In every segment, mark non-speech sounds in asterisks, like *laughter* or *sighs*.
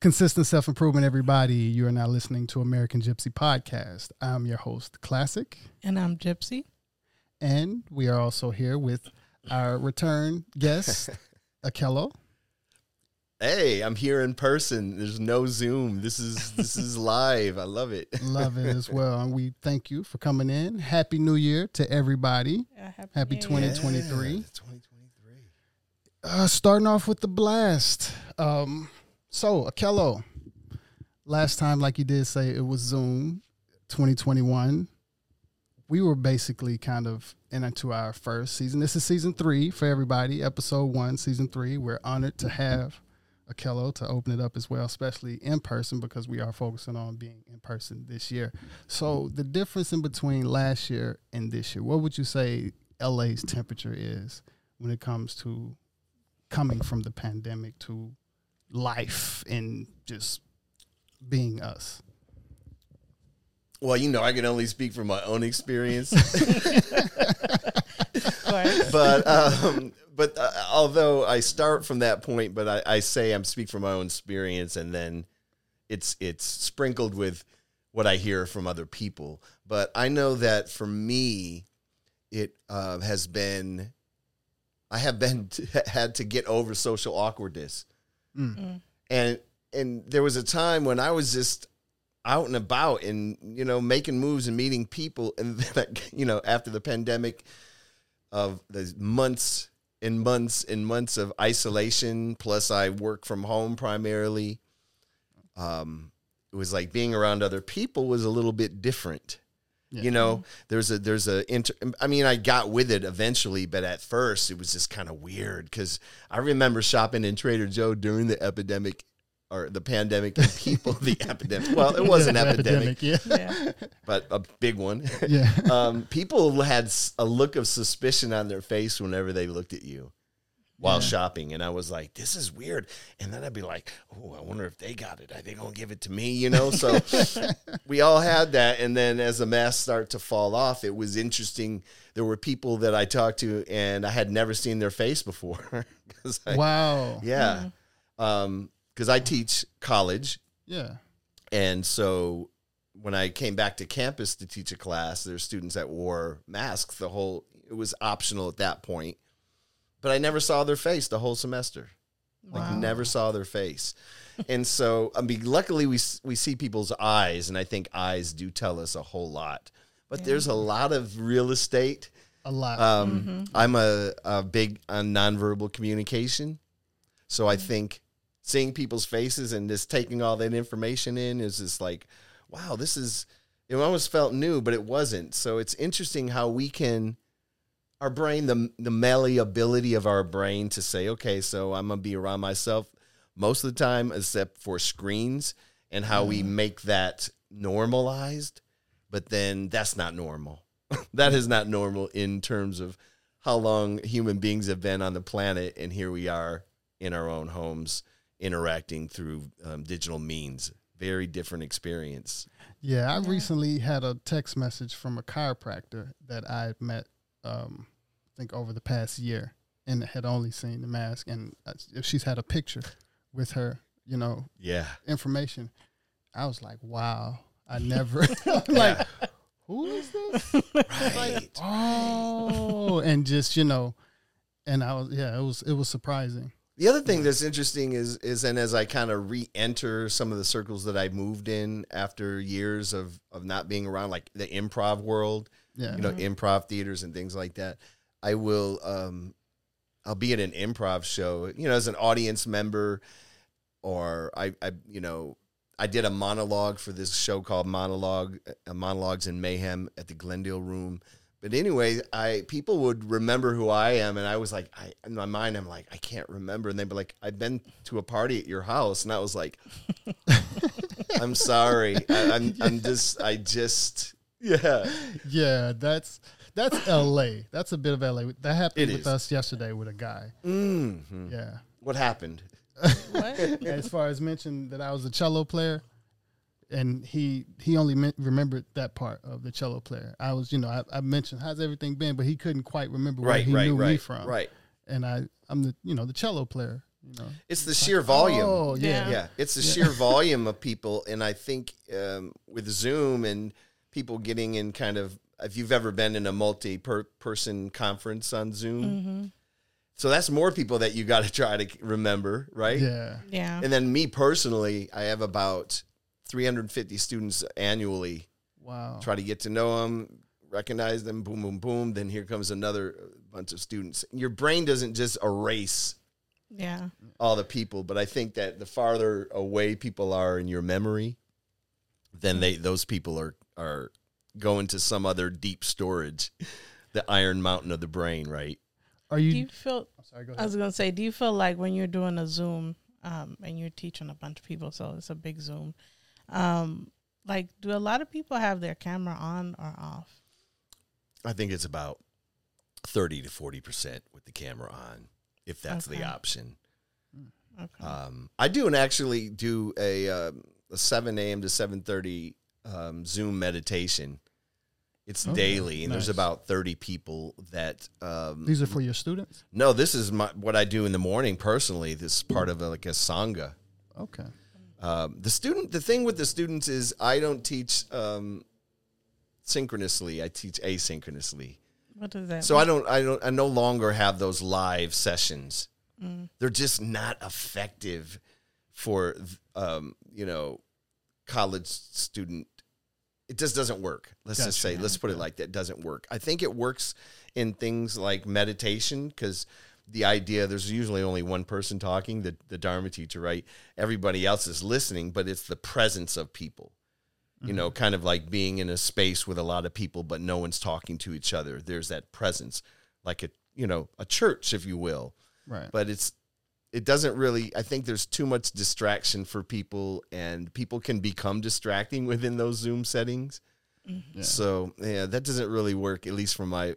Consistent self improvement, everybody. You are now listening to American Gypsy Podcast. I'm your host, Classic. And I'm Gypsy. And we are also here with our return guest, *laughs* Akello. Hey, I'm here in person. There's no Zoom. This is this is *laughs* live. I love it. Love it as *laughs* well. And we thank you for coming in. Happy New Year to everybody. Yeah, happy, Happy New 20 Year. 2023. Yeah, 2023. Uh, starting off with the blast. Um, so, Akello, last time, like you did say, it was Zoom 2021. We were basically kind of into our first season. This is season three for everybody, episode one, season three. We're honored to have Akello to open it up as well, especially in person because we are focusing on being in person this year. So, the difference in between last year and this year, what would you say LA's temperature is when it comes to coming from the pandemic to life and just being us. Well, you know, I can only speak from my own experience, *laughs* but um, but uh, although I start from that point, but I, I say I'm speak from my own experience, and then it's it's sprinkled with what I hear from other people. But I know that for me, it uh, has been I have been *laughs* had to get over social awkwardness, Mm. and and there was a time when I was just out and about and you know making moves and meeting people, and *laughs* then you know after the pandemic of the months and months and months of isolation, plus I work from home primarily. Um, it was like being around other people was a little bit different. Yeah. You know, there's a there's a inter. I mean, I got with it eventually, but at first it was just kind of weird because I remember shopping in Trader Joe during the epidemic or the pandemic and people the *laughs* epidemic. Well, it was an Yeah, epidemic, Yeah. Yeah. *laughs* but a big one. Yeah. *laughs* um, people had a look of suspicion on their face whenever they looked at you while Yeah. shopping, and I was like, "This is weird." And then I'd be like, "Oh, I wonder if they got it. Are they gonna give it to me?" You know. So *laughs* we all had that, and then as the masks start to fall off, it was interesting. There were people that I talked to, and I had never seen their face before. *laughs* I- wow. Yeah. Um, because I teach college, Yeah. and so when I came back to campus to teach a class, there's students that wore masks the whole it was optional at that point. But I never saw their face the whole semester. Like never saw their face. and so I mean luckily we we see people's eyes and I think eyes do tell us a whole lot. But there's a lot of real estate. A lot. Um, I'm a, a big on nonverbal communication. So I think seeing people's faces and just taking all that information in is just like, wow, this is, it almost felt new, but it wasn't. So it's interesting how we can, our brain, the, the malleability of our brain to say, okay, so I'm going to be around myself most of the time, except for screens, and how we make that normalized. But then that's not normal. *laughs* that is not normal in terms of how long human beings have been on the planet, and here we are in our own homes interacting through um, digital means. Very different experience. yeah. I recently had a text message from a chiropractor that I had met, um, I think over the past year and had only seen the mask. And uh, if she's had a picture with her, you know, Yeah. information, I was like, wow. I *laughs* never, *laughs* like, who is this? *laughs* Right. Oh, and just you know, and I was yeah, it was it was surprising. The other thing that's interesting is is and as I kind of re-enter some of the circles that I moved in after years of of not being around, like the improv world, Yeah, you know, improv theaters and things like that. I will um I'll be at an improv show, you know, as an audience member or I I you know, I did a monologue for this show called Monologue uh, Monologues in Mayhem at the Glendale Room. But anyway, I people would remember who I am, and I was like, I in my mind, I'm like, I can't remember, and they'd be like, I've been to a party at your house, and I was like, *laughs* I'm sorry, I, I'm I'm just I just yeah yeah. That's that's L.A. That's a bit of L.A. That happened It with is. us yesterday with a guy. Mhm. Yeah, What happened? What? *laughs* as far as mentioned that I was a cello player, and he he only me- remembered that part of the cello player. I was you know I, I mentioned how's everything been, but he couldn't quite remember where he right, knew me from. right. and I I'm the you know the cello player You know, It's the sheer volume. Oh yeah, Yeah. yeah it's the sheer *laughs* volume of people and i think um, with zoom and people getting in kind of if you've ever been in a multi person conference on zoom Mm-hmm. so that's more people that you got to try to remember right yeah. Yeah. and then me personally i have about 350 students annually Wow. try to get to know them recognize them boom boom boom then here comes another bunch of students your brain doesn't just erase Yeah. all the people, but I think that the farther away people are in your memory, then they those people are are going to some other deep storage, the iron mountain of the brain, right? Are you? Do you? you feel? I'm sorry. Go I was gonna say, do you feel like when you're doing a Zoom, um, and you're teaching a bunch of people, so it's a big Zoom, um, like do a lot of people have their camera on or off? I think it's about thirty to forty percent with the camera on, if that's the option. Okay. Um, I do and actually do a, um, a seven a.m. to seven thirty um, Zoom meditation. It's Okay, daily, and there's about thirty people that um, These are for your students. No, this is my what I do in the morning personally. This is part of a, like a sangha. Okay. Um, the student, the thing with the students is I don't teach um, synchronously. I teach asynchronously. what does that? So I don't, I don't, I no longer have those live sessions. Mm. They're just not effective for um, you know college student. It just doesn't work. Let's just Gotcha. say, let's put it like that. It doesn't work. I think it works in things like meditation because the idea there's usually only one person talking, the the Dharma teacher, right? Everybody else is listening, but it's the presence of people. You know, mm-hmm. kind of like being in a space with a lot of people, but no one's talking to each other. There's that presence, like a you know a church, if you will Right. but it's it doesn't really i think there's too much distraction for people and people can become distracting *laughs* within those zoom settings mm-hmm. Yeah. so yeah that doesn't really work at least from my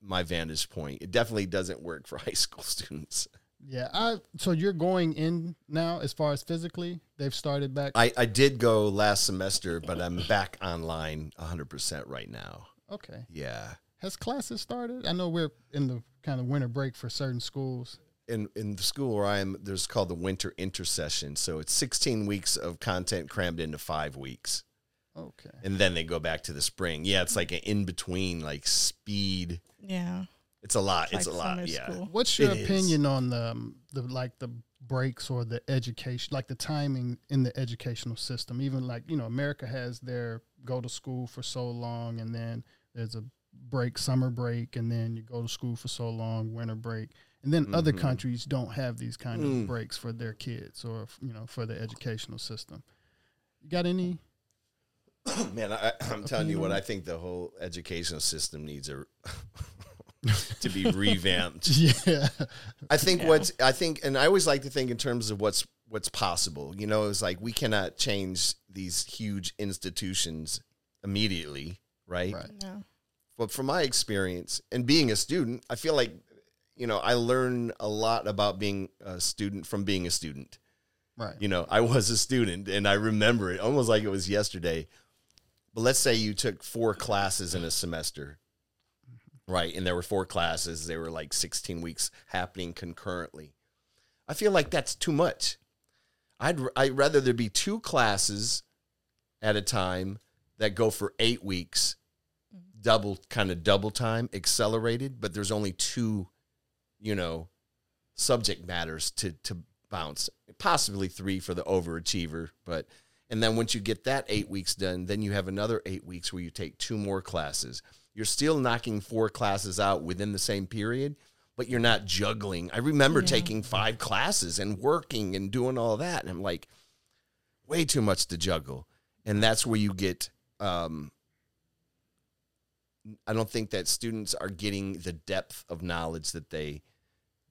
my vantage point it definitely doesn't work for *laughs* high school students Yeah. I. So you're going in now, as far as physically, they've started back. i i did go last semester but i'm back online 100% right now okay. yeah Has classes started? I know we're in the kind of winter break for certain schools. In in the school where I am, there's called the winter intersession. So it's 16 weeks of content crammed into five weeks. Okay. and then they go back to the spring. Yeah, it's like an in between, like speed. yeah. It's a lot. It's It's, like a lot. summer Yeah. school. What's your It is. opinion on the um, the like the breaks or the education, like the timing in the educational system? Even like you know, America has their go to school for so long, and then there's a break, summer break, and then you go to school for so long, winter break, and then other Mhm. countries don't have these kind Mm. of breaks for their kids or you know for the educational system. You got any? *coughs* Man, I, I'm telling you what. I think the whole educational system needs a *laughs* to be *laughs* revamped. Yeah, I think Yeah. what's I think, and I always like to think in terms of what's what's possible. You know, it's like we cannot change these huge institutions immediately, right? right. Yeah. but from my experience and being a student, I feel like you know I learn a lot about being a student from being a student. Right. You know, I was a student and I remember it almost like it was yesterday. But let's say you took four classes in a semester, right? And there were four classes. They were like 16 weeks happening concurrently. I feel like that's too much. I'd, I'd rather there be two classes at a time that go for eight weeks, mm-hmm. double kind of double time, accelerated, but there's only two, you know, subject matters to to bounce. Possibly three for the overachiever, but and then once you get that eight weeks done, then you have another eight weeks where you take two more classes. You're still knocking four classes out within the same period, but you're not juggling. I remember Yeah. taking five classes and working and doing all that, and I'm like, way too much to juggle. And that's where you get um, I don't think that students are getting the depth of knowledge that they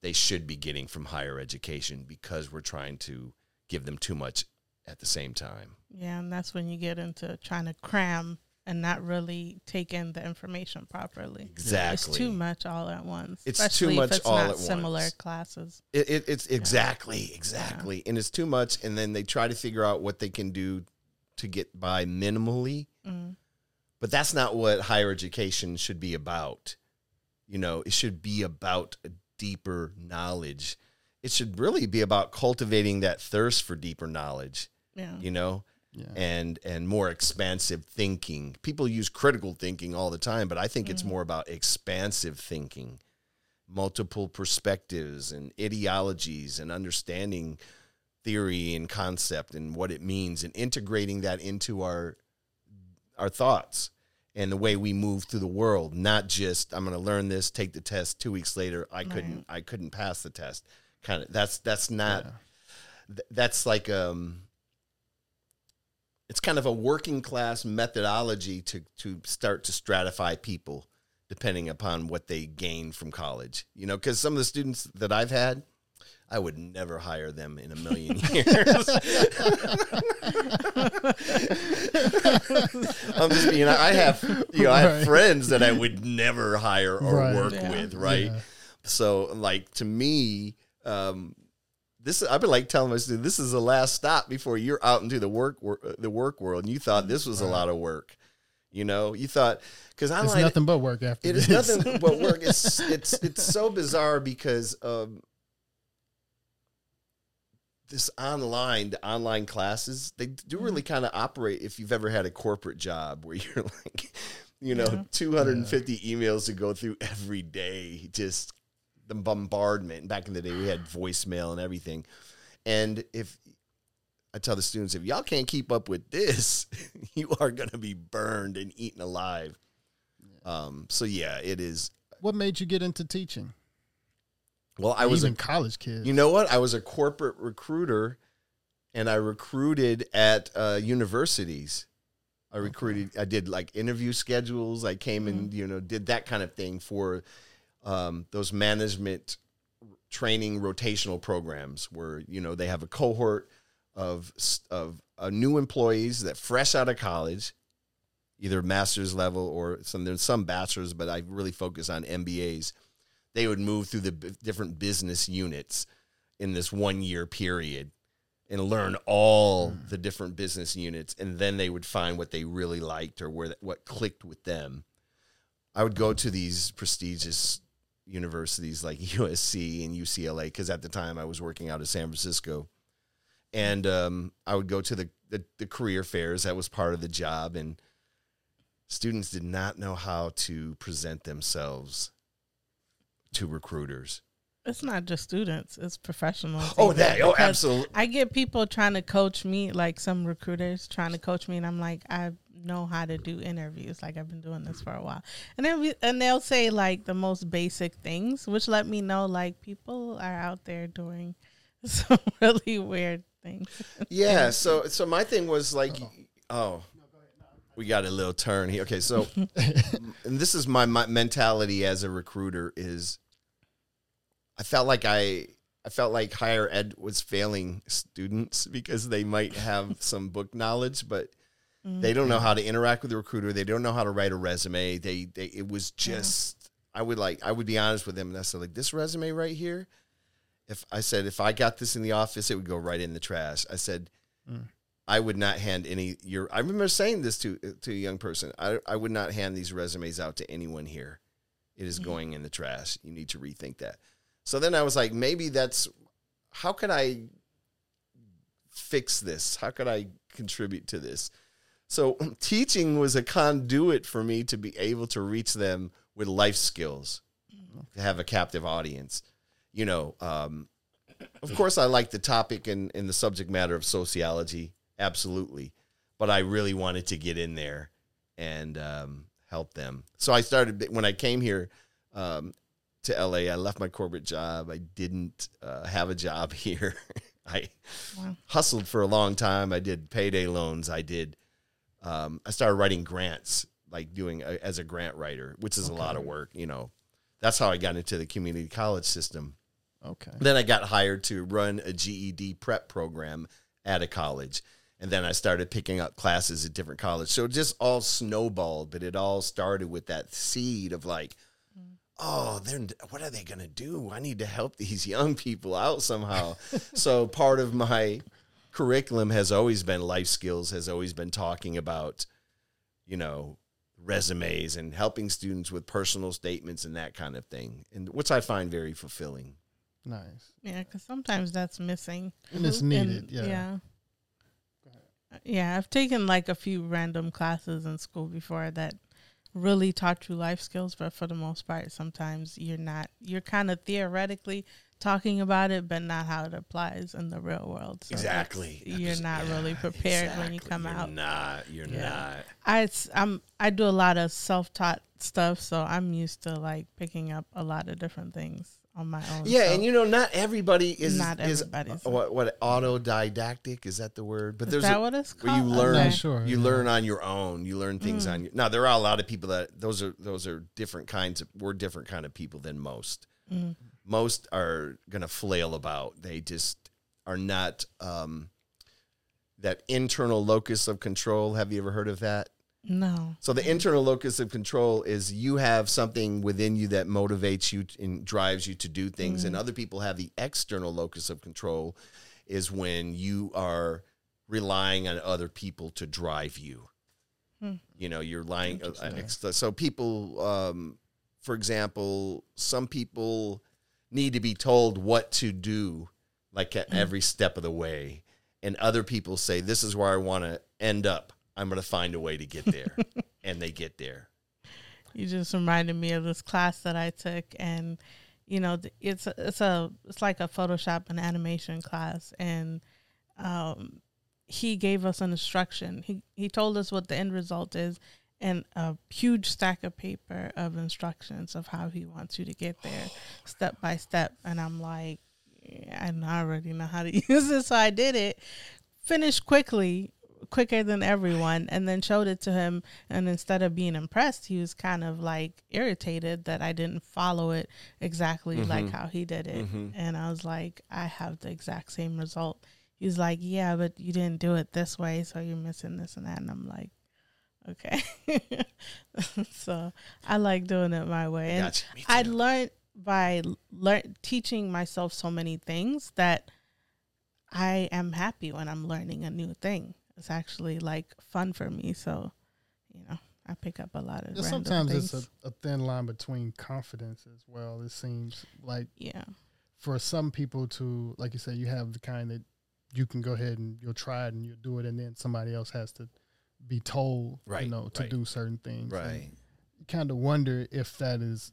they should be getting from higher education because we're trying to give them too much at the same time. Yeah, and that's when you get into trying to cram and not really take in the information properly. Exactly. It's too much all at once. It's too especially much if it's all not at similar once. classes. It, it, it's exactly, exactly. And it's too much. And then they try to figure out what they can do to get by minimally. Mm. But that's not what higher education should be about. You know, it should be about a deeper knowledge. it should really be about cultivating that thirst for deeper knowledge, Yeah. you know, Yeah. and and more expansive thinking. People use critical thinking all the time, but I think it's mm. more about expansive thinking, multiple perspectives and ideologies and understanding theory and concept and what it means and integrating that into our our thoughts and the way we move through the world not just i'm going to learn this take the test 2 weeks later i couldn't i couldn't pass the test. Kind of that's that's not th- that's like um it's kind of a working class methodology to to start to stratify people depending upon what they gain from college you know because some of the students that i've had I would never hire them in a million years. I'm just being. I have, you know, I have Right. friends that I would never hire or Right. work Yeah. with, right? Yeah. So, like to me, um, this I've been like telling my students, this is the last stop before you're out into the work wor- the work world, and you thought this was a lot of work. You know, you thought because I'm It's like nothing but work after it is this. nothing but work. It's *laughs* it's it's so bizarre because um, this online the online classes they do really kind of operate. If you've ever had a corporate job where *laughs* you're like, you know, Yeah. 250 emails to go through every day, just the bombardment. Back in the day, we had *sighs* voicemail and everything, and if I tell the students, if y'all can't keep up with this, *laughs* you are going to be burned and eaten alive. Um, so yeah, it is. what made you get into teaching? Well, I was even a, college kids. you know what? I was a corporate recruiter and I recruited at uh, universities. I recruited, I did like interview schedules. I came and, you know, did that kind of thing for um, those management training rotational programs where, you know, they have a cohort of, of uh, new employees that fresh out of college, either master's level or some, there's some bachelor's, but I really focus on MBAs they would move through the b- different business units in this one year period and learn all the different business units and then they would find what they really liked or where what clicked with them. I would go to these prestigious universities like *laughs* usc and ucla because at the time i was working out of san francisco. And um, i would go to the, the, the career fairs. That was part of the job and students did not know how to present themselves to recruiters. It's not just students; it's professionals. Oh, even, that oh, absolutely. I get people trying to coach me, like some recruiters trying to coach me, and I'm like, I know how to do interviews. Like I've been doing this for a while, and then we, and they'll say like the most basic things, which let me know like people are out there doing *laughs* some really weird things. Yeah. *laughs* So so my thing was like, oh, we got a little turn here. Okay. So, *laughs* and this is my, my mentality as a recruiter is, I felt like I. I felt like higher ed was failing students because they might have *laughs* some book knowledge, but they don't know how to interact with the recruiter. They don't know how to write a resume. They, they it was just I would like I would be honest with them and I said like this resume right here. If I said if I got this in the office, it would go right in the trash. I said mm. I would not hand any your I remember saying this to to a young person. I I would not hand these resumes out to anyone here. It is mm. going in the trash. You need to rethink that. So then I was like, maybe that's how can I fix this? How could I contribute to this? So *laughs* teaching was a conduit for me to be able to reach them with life skills, to have a captive audience. You know, um, of course, I like the topic and, and the subject matter of sociology, absolutely. But I really wanted to get in there and um, help them. So I started when I came here um, to LA. I left my corporate job. I didn't uh, have a job *laughs* here. I Wow. hustled for a long time. I did payday loans. I did. Um, I started writing grants, like doing a, as a grant writer, which is a lot of work. You know, that's how I got into the community college system. Okay. Then I got hired to run a GED prep program at a college. And then I started picking up classes at different colleges. So it just all snowballed, but it all started with that seed of like, oh, then what are they going to do? I need to help these *laughs* young people out somehow. so part of my curriculum has always been life skills, has always been talking about, you know, resumes and helping students with personal statements and that kind of thing, and which I find very fulfilling. Nice. Yeah, because sometimes that's missing. And it's And- needed. yeah. Yeah. Yeah, I've taken like a few random classes in school before that really taught you life skills, but for the most part, sometimes you're not, you're kind of theoretically talking about it, but not how it applies in the real world. So exactly. You're not really prepared when you exactly. come You're out. Not. You're Yeah. not. I, I'm, I do a lot of self taught stuff, so I'm used to like picking up a lot of different things on my own. Yeah, so and you know, not everybody is Not is everybody's. what what autodidactic is that the word? But is there's that a, what it's where called? you learn Okay. sure. you yeah. learn on your own. You learn things Mm. on your. Now there are a lot of people that those are those are different kinds of we're different kind of people than most. Mm. Most are gonna flail about. They just are not um, that internal locus of control. Have you ever heard of that? No. So the internal locus of control is you have something within you that motivates you and drives you to do things, and other people have the external locus of control, is when you are relying on other people to drive you. Hmm. You know, you're lying. uh, so people, um, for example, some people need to be told what to do, like at every step of the way, and other people say, "This is where I want to end up." I'm going to find a way to get there. *laughs* and they get there. You just reminded me of this class that I took, and you know, it's it's a it's like a Photoshop and animation class, and um, he gave us an instruction. He he told us what the end result is, and a huge stack of paper of instructions of how he wants you to get there, *sighs* step by step. And I'm like, I already know how to *laughs* use it, so I did it. Finished quickly, quicker than everyone, and then showed it to him and instead of being impressed, he was kind of like irritated that I didn't follow it exactly like how he did it. Mhm. And I was like, I have the exact same result. He's like, Yeah, but you didn't do it this way, so you're missing this and that. And I'm like, Okay. *laughs* so I like doing it my way. And Gotcha. I learned by learn teaching myself so many things that I am happy when I'm learning a new thing. It's actually like fun for me. So, you know, I pick up a lot of Yeah, sometimes things. it's a, a thin line between confidence as well. It seems like yeah. for some people to, like you said, you have the kind that you can go ahead and you'll try it and you'll do it, and then somebody else has to be told, Right, you know, to right. do certain things. And Right. You kind of wonder if that is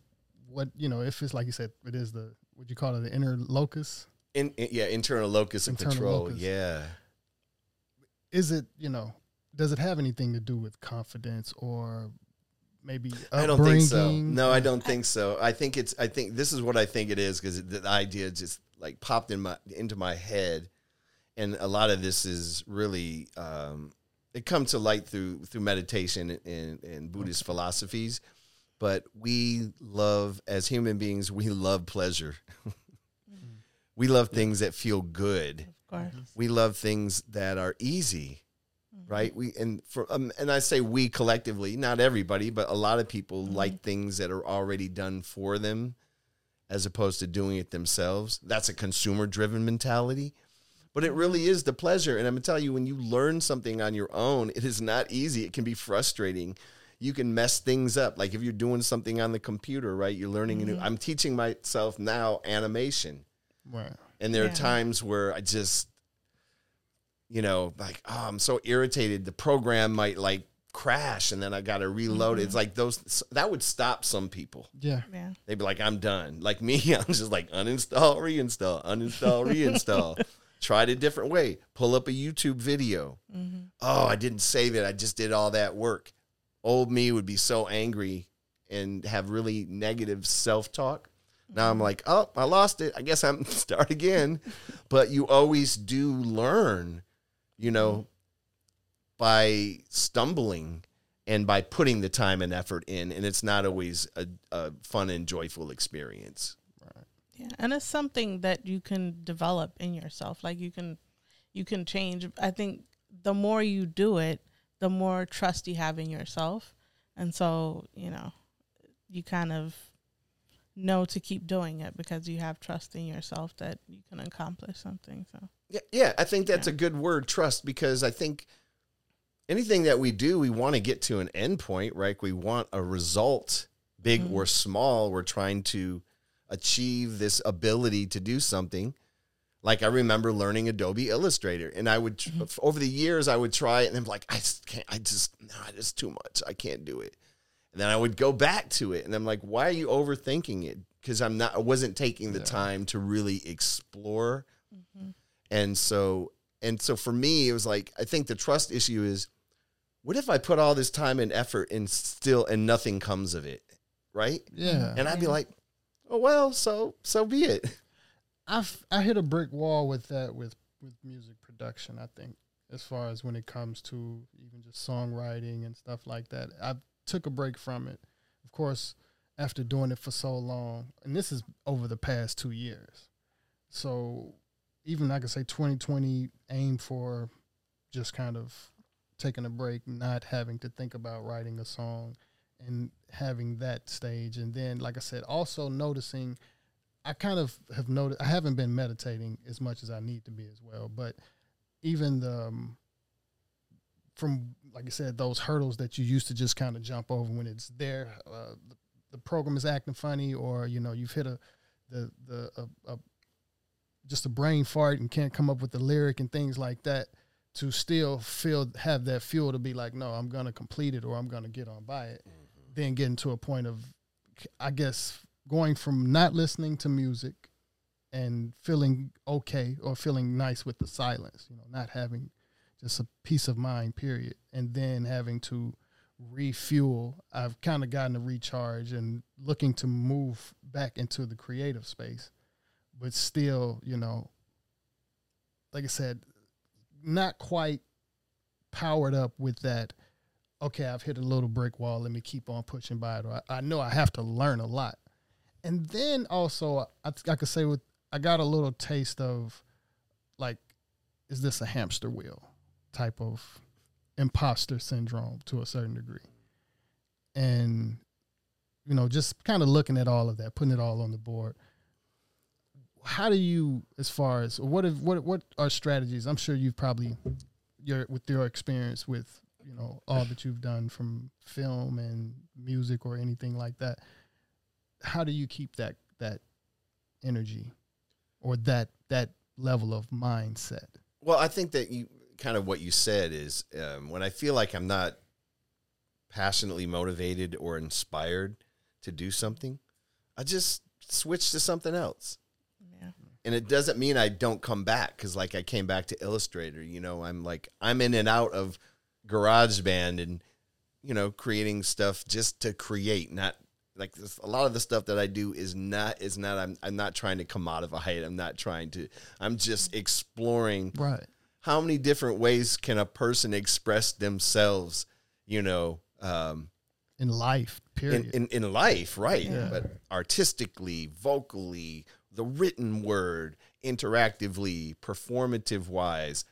what you know. If it's like you said, it is the what you call it, the inner locus. In, in- yeah, internal locus of Internal control. locus. Yeah. Is it you know? Does it have anything to do with confidence or maybe I don't think so. No, I don't think so. I think it's. I think this is what I think it is because the idea just like popped in my into my head, and a lot of this is really um, it comes to light through through meditation and, and Buddhist philosophies. But we love as human beings, we love pleasure. *laughs* we love things that feel good. Of course. We love things that are easy mm-hmm. right? We and for um, and i say we collectively not everybody but a lot of people mm-hmm. like things that are already done for them as opposed to doing it themselves. That's a consumer driven mentality but it really is the pleasure. And i'm going to tell you when you learn something on your own it is not easy. It can be frustrating. You can mess things up. Like if you're doing something on the computer right you're learning a new mm-hmm. i'm teaching myself now animation. Right. And there Yeah. are times where I just, you know, like, oh, I'm so irritated. The program might like crash and then I got to reload it. It's mm-hmm. like those, that would stop some people. Yeah. Yeah. They'd be like, I'm done. Like me, *laughs* I'm just like, uninstall, reinstall, uninstall, *laughs* reinstall. Try it a different way. Pull up a YouTube video. Mm-hmm. Oh, I didn't save it. I just did all that work. Old me would be so angry and have really negative self talk. Now I'm like, oh, I lost it. I guess I'm *laughs* start again. But you always do learn, you know, by stumbling and by putting the time and effort in. And it's not always a, a fun and joyful experience. Yeah, and it's something that you can develop in yourself. Like you can, you can change. I think the more you do it, the more trust you have in yourself, and so you know, you kind of know to keep doing it because you have trust in yourself that you can accomplish something. So Yeah, yeah, I think that's Yeah. a good word, trust, because I think anything that we do, we want to get to an end point, right? We want a result, big Mhm. or small. We're trying to achieve this ability to do something. Like I remember learning Adobe Illustrator, and I would tr- over the years I would try it, and I'm like, I just can't. I just no, it's too much. I can't do it. And then I would go back to it, and I'm like, why are you overthinking it? Because I'm not. I wasn't taking the Yeah. time to really explore. Mm-hmm. And so, and so for me, it was like I think the trust issue is, what if I put all this time and effort and still and nothing comes of it, right? Yeah. And I'd be Yeah. like, oh well, so so be it. *laughs* I've I hit a brick wall with that with with music production. I think as far as when it comes to even just songwriting and stuff like that, I took a break from it. Of course, after doing it for so long, and this is over the past two years. So even I could say 2020 aim for just kind of taking a break, not having to think about writing a song and having that stage. And then, like I said, also noticing I kind of have noticed I haven't been meditating as much as I need to be as well, but even the um, from like I said, those hurdles that you used to just kind of jump over when it's there, uh, the, the program is acting funny, or you know you've hit a the the a, a, just a brain fart and can't come up with the lyric and things like that. To still feel have that fuel to be like, no, I'm gonna complete it or I'm gonna get on by it. Then getting to a point of, I guess, going from not listening to music and feeling okay or feeling nice with the silence, you know, not having just a peace of mind, period, and then having to refuel. I've kind of gotten a recharge and looking to move back into the creative space, but still, you know, like I said, not quite powered up with that. Okay, I've hit a little brick wall. Let me keep on pushing by it. Or I, I know I have to learn a lot. And then also, I, I could say with I got a little taste of like, is this a hamster wheel type of imposter syndrome to a certain degree? And, you know, just kind of looking at all of that, putting it all on the board. How do you, as far as what if, what what are strategies? I'm sure you've probably your with your experience with you know all that you've done from film and music or anything like that. How do you keep that that energy or that that level of mindset? Well, I think that you kind of what you said is um, when I feel like I'm not passionately motivated or inspired to do something, I just switch to something else. Yeah. And it doesn't mean I don't come back because, like, I came back to Illustrator. You know, I'm like I'm in and out of GarageBand and you know creating stuff just to create, not like this, a lot of the stuff that I do is not is not I'm I'm not trying to commodify it. I'm not trying to. I'm just exploring Right. How many different ways can a person express themselves. You know, um, In life, period. in, in, in life, right? Yeah. But artistically, vocally, the written word, interactively, performative wise,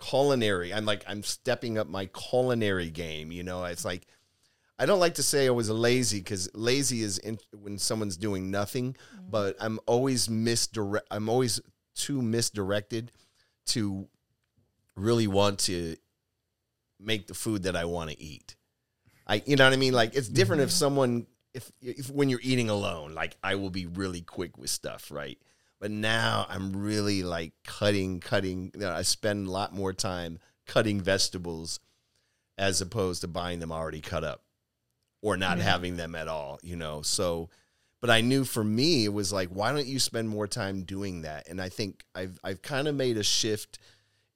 culinary. I'm like, I'm stepping up my culinary game. You know, it's like, I don't like to say I was lazy because lazy is in, when someone's doing nothing, but I'm always misdirect. I'm always too misdirected to really want to make the food that I want to eat. I, you know what I mean? Like it's different if someone, if, if when you're eating alone, like I will be really quick with stuff, right? But now I'm really like cutting, cutting. You know, I spend a lot more time cutting vegetables as opposed to buying them already cut up or not having them at all, you know? So, but I knew for me, it was like, why don't you spend more time doing that? And I think I've, I've kind of made a shift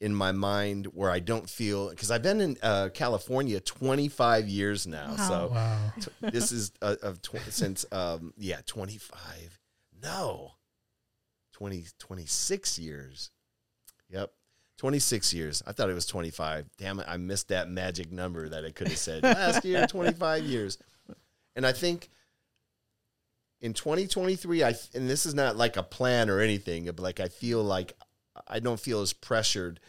in my mind where I don't feel, because I've been in uh, California 25 years now. So wow. t- this is uh, of tw- since, um, yeah, 25. No, 20, 26 years. Yep. 26 years. I thought it was 25. Damn it. I missed that magic number that I could have said last year, *laughs* 25 years. And I think in 2023, I, and this is not like a plan or anything, but like I feel like I don't feel as pressured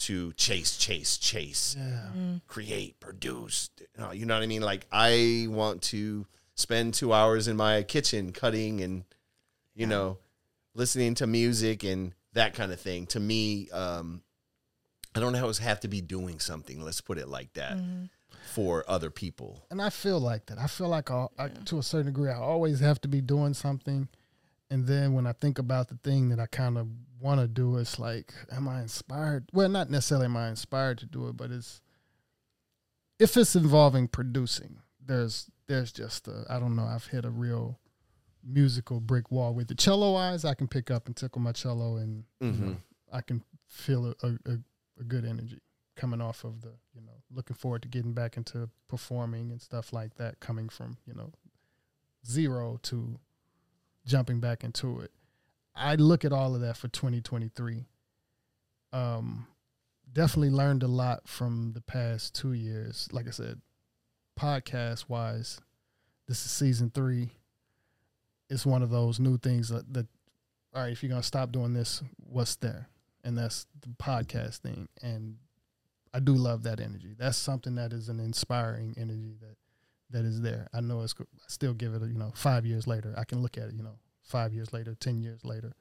to chase, chase, chase Yeah. create, produce. You know, you know what I mean? Like I want to spend two hours in my kitchen cutting and, you Yeah. know, listening to music and that kind of thing. To me, um, I don't always have to be doing something. Let's put it like that for other people. And I feel like that. I feel like I, I, to a certain degree, I always have to be doing something. And then when I think about the thing that I kind of want to do, it's like, am I inspired? Well, not necessarily am I inspired to do it, but it's if it's involving producing, there's there's just a I don't know. I've hit a real musical brick wall with the cello wise. I can pick up and tickle my cello, and you Mhm. know, I can feel a, a, a good energy coming off of the you know looking forward to getting back into performing and stuff like that. Coming from you know zero to jumping back into it. I look at all of that for 2023. Um, definitely learned a lot from the past two years. Like I said, podcast wise, this is season three. It's one of those new things that, that all right, if you're gonna stop doing this, what's there? And that's the podcast thing. And I do love that energy. That's something that is an inspiring energy that that is there. I know it's I still give it a, you know five years later. I can look at it you know five years later, ten years later,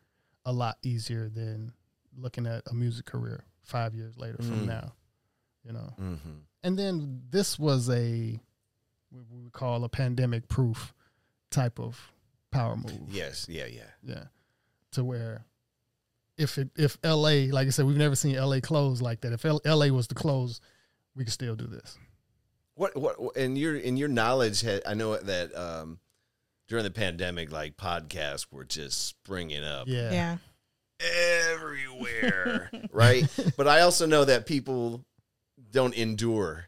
a lot easier than looking at a music career five years later from Mm. now. You know, Mm-hmm. and then this was a what we would call a pandemic proof type of power move. Yes. Yeah. Yeah. Yeah. To where if it if LA, like I said, we've never seen LA close like that. If L- LA was to close, we could still do this. What what in your in your knowledge? Had, I know that um, during the pandemic, like podcasts were just springing up Yeah. Yeah. everywhere, *laughs* right? But I also know that people don't endure.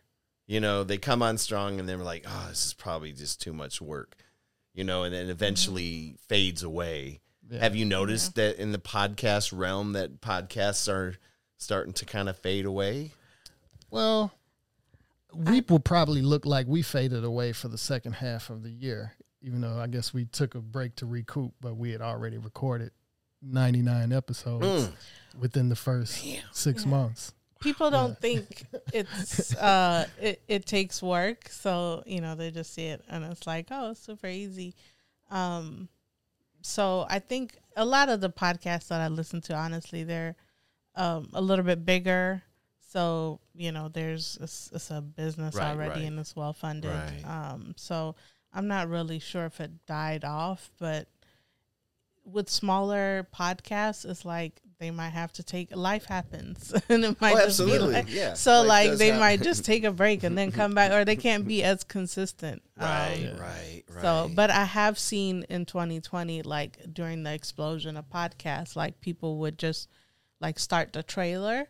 You know, they come on strong and they're like, "Oh, this is probably just too much work," you know, and then mm-hmm. eventually fades away. Yeah. Have you noticed that in the podcast realm that podcasts are starting to kind of fade away? Well, we will probably look like we faded away for the second half of the year, even though I guess we took a break to recoup, but we had already recorded 99 episodes Mm. within the first six Yeah. months. People don't think it's *laughs* uh it, it takes work, so you know they just see it and it's like oh it's super easy. Um, so I think a lot of the podcasts that I listen to, honestly, they're um a little bit bigger. So you know there's it's, it's a business Right, already right. and it's well funded. Right. Um, so I'm not really sure if it died off, but with smaller podcasts, it's like they might have to take life happens, *laughs* and it might Oh, just be like yeah. so. Life Like they happen. might just take a break and then come back, or they can't be as consistent. *laughs* Right, Um, right, right. So, but I have seen in 2020, like during the explosion of podcasts, like people would just like start the trailer,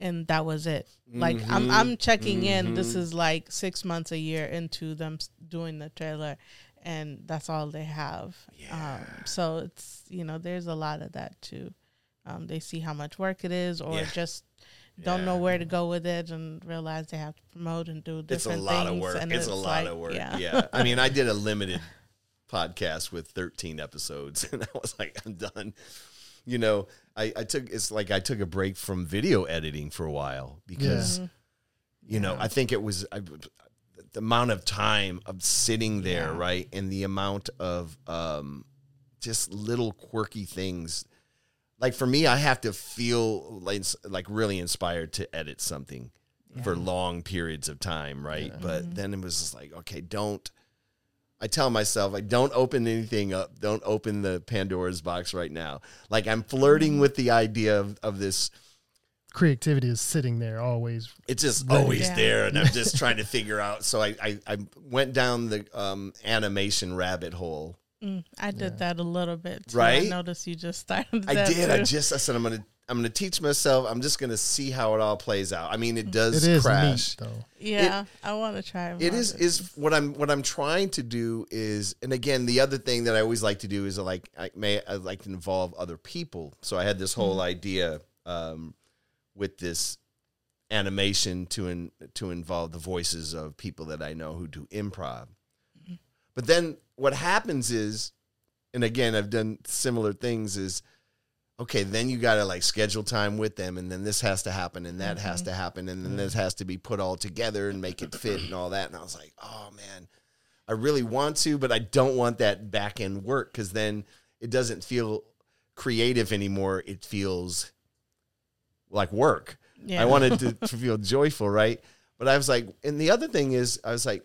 and that was it. Like I'm Mhm, I'm checking in. This mhm. is like six months a year into them doing the trailer, and that's all they have. Um, so it's you know there's a lot of that too. Um, they see how much work it is, or Yeah. just don't know where to go with it, and realize they have to promote and do different. It's a lot things. of work. And It's, a lot like, of work. Yeah. Yeah. I mean, I did a *laughs* limited podcast with 13 episodes *laughs* and I was like, I'm done. You know, I, I took, it's like I took a break from video editing for a while because, Mhm. you know, I think it was I, the amount of time of sitting there, Yeah. right? And the amount of um, just little quirky things. Like for me, I have to feel like, like really inspired to edit something for long periods of time, right? Yeah. But then it was just like, okay, don't. I tell myself, like, don't open anything up. Don't open the Pandora's box right now. Like, I'm flirting with the idea of, of this. Creativity is sitting there always. It's just Right. always Yeah. there, and I'm *laughs* just trying to figure out. So I, I, I went down the um, animation rabbit hole. Mm, I did that a little bit. Too. Right? I noticed you just started. I that did. I just. I said I'm gonna. I'm gonna teach myself. I'm just gonna see how it all plays out. I mean, it does It is crash. neat though. yeah, I want to try. It more is what I'm what I'm trying to do is and again the other thing that I always like to do is like I may I like to involve other people. So I had this whole idea um, with this animation to in, to involve the voices of people that I know who do improv. But then what happens is and again I've done similar things is okay, then you got to like schedule time with them, and then this has to happen, and that has mm-hmm. to happen, and then this mm-hmm. has to be put all together and make it fit and all that. And I was like, oh man, I really want to, but I don't want that back end work because then it doesn't feel creative anymore. It feels like work. Yeah. I wanted to, *laughs* to feel joyful, right? But I was like, and the other thing is, I was like,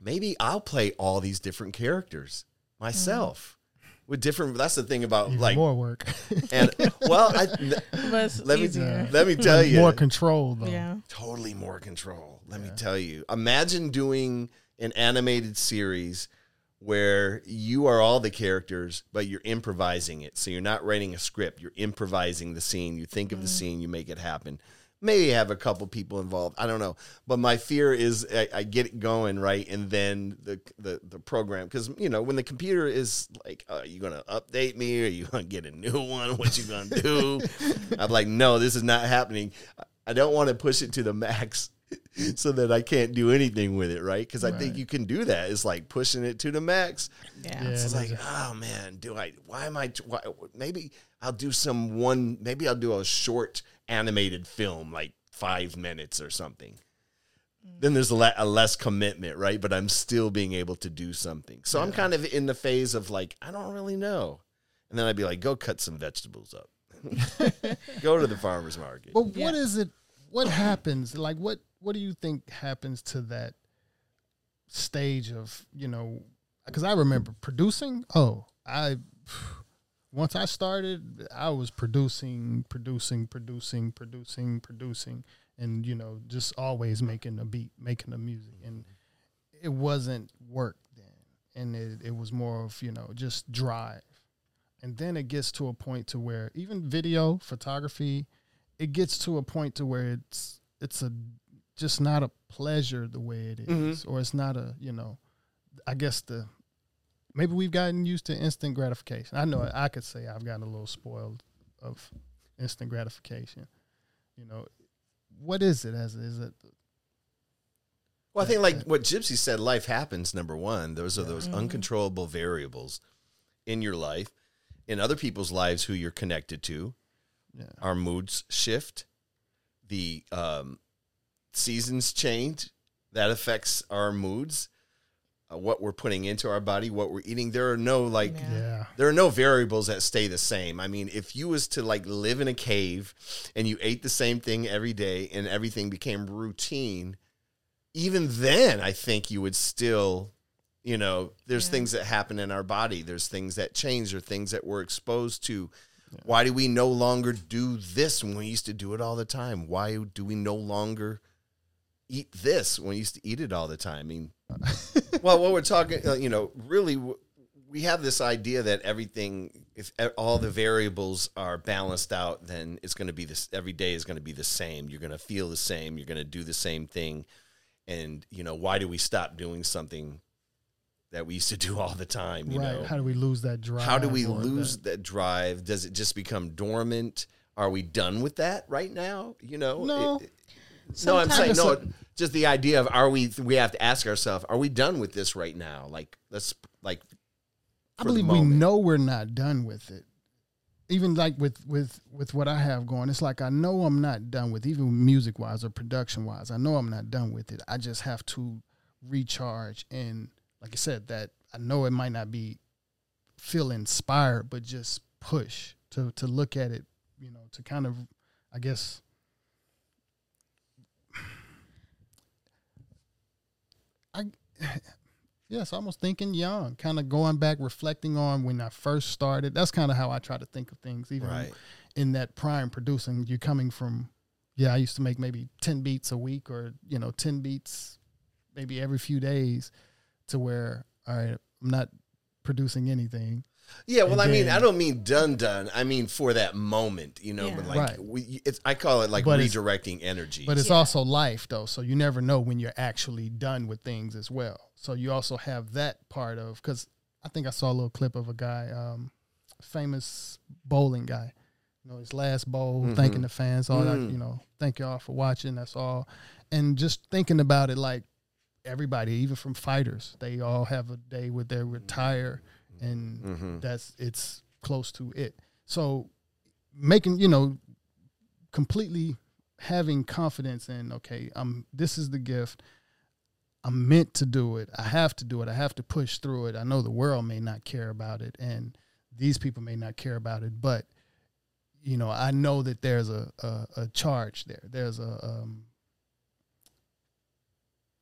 maybe I'll play all these different characters mm-hmm. myself. With different. That's the thing about Even like more work. and well, I, *laughs* But it's let me let me tell you, more control though. yeah. totally more control. Let me tell you. Imagine doing an animated series where you are all the characters, but you're improvising it. So you're not writing a script, you're improvising the scene. You think of the mm-hmm. scene, you make it happen. Maybe have a couple people involved. I don't know. But my fear is I, I get it going, right? And then the the, the program, because, you know, when the computer is like, are you going to update me? Are you going to get a new one? What you going to do? *laughs* I'm like, no, this is not happening. I don't want to push it to the max *laughs* so that I can't do anything with it, right? Because I think you can do that. It's like pushing it to the max. Yeah. Yeah. It's it like, is. oh man, do I? Why am I? Why, maybe I'll do some one. Maybe I'll do a short animated film, like five minutes or something. Then there's a, le- a less commitment, right? But I'm still being able to do something. So I'm kind of in the phase of like, I don't really know. And then I'd be like, go cut some vegetables up. *laughs* go to the farmer's market. But what Yeah. is it? What happens? Like, what what do you think happens to that stage of you know? Because I remember producing. Oh, I once I started, I was producing, producing, producing, producing, producing, and you know, just always making a beat, making the music, and it wasn't work then, and it it was more of you know just drive, and then it gets to a point to where even video photography it gets to a point to where it's it's a just not a pleasure the way it mm-hmm. is, or it's not a you know i guess the maybe we've gotten used to instant gratification i know i could say i've gotten a little spoiled of instant gratification you know what is it as is it Well, I think like what Gypsy said, life happens. Number one, those are those Mhm. uncontrollable variables in your life, in other people's lives who you're connected to. yeah Our moods shift, the um, seasons change. That affects our moods, uh, what we're putting into our body, what we're eating. There are no like Yeah. yeah there are no variables that stay the same. I mean, if you was to like live in a cave and you ate the same thing every day and everything became routine, even then I think you would still, you know, there's Yeah. things that happen in our body, there's things that change or things that we're exposed to. Why do we no longer do this when we used to do it all the time? Why do we no longer eat this when we used to eat it all the time? I mean, *laughs* well, what we're talking, uh, you know, really, we have this idea that everything, if all the variables are balanced out, then it's going to be this. Every day is going to be the same. You're going to feel the same. You're going to do the same thing. And you know, why do we stop doing something that we used to do all the time? You right know, how do we lose that drive how do we lose that- that drive? Does it just become dormant? Are we done with that right now? You know, No. It- it- no, I'm saying no. Just the idea of are we? We have to ask ourselves: Are we done with this right now? Like let's like. I believe we know we're not done with it. Even like with with with what I have going, it's like I know I'm not done with even music wise or production wise. I know I'm not done with it. I just have to recharge and like I said that I know it might not be feel inspired, but just push to to look at it, you know, to kind of I guess I *sighs* yes, almost thinking young, kind of going back, reflecting on when I first started. That's kind of how I try to think of things, even Right. in that prime producing. You're coming from, yeah, I used to make maybe 10 beats a week or, you know, 10 beats maybe every few days to where, all right, I'm not producing anything. Yeah, well, And I mean, then- I don't mean done done. I mean for that moment, you know. Yeah. But like, Right. we, it's I call it like But redirecting energy. But it's Yeah. also life though, so you never know when you're actually done with things as well. So you also have that part of because I think I saw a little clip of a guy, um, famous bowling guy. You know, his last bowl, Mhm. thanking the fans, all that. Mm. You know, thank y'all for watching. That's all, and just thinking about it, like everybody, even from fighters, they all have a day where they retire, and Mhm. that's it's close to it. So making you know completely having confidence in okay, I'm this is the gift. I'm meant to do it. I have to do it. I have to push through it. I know the world may not care about it and these people may not care about it, but you know, I know that there's a a, a charge there. There's a um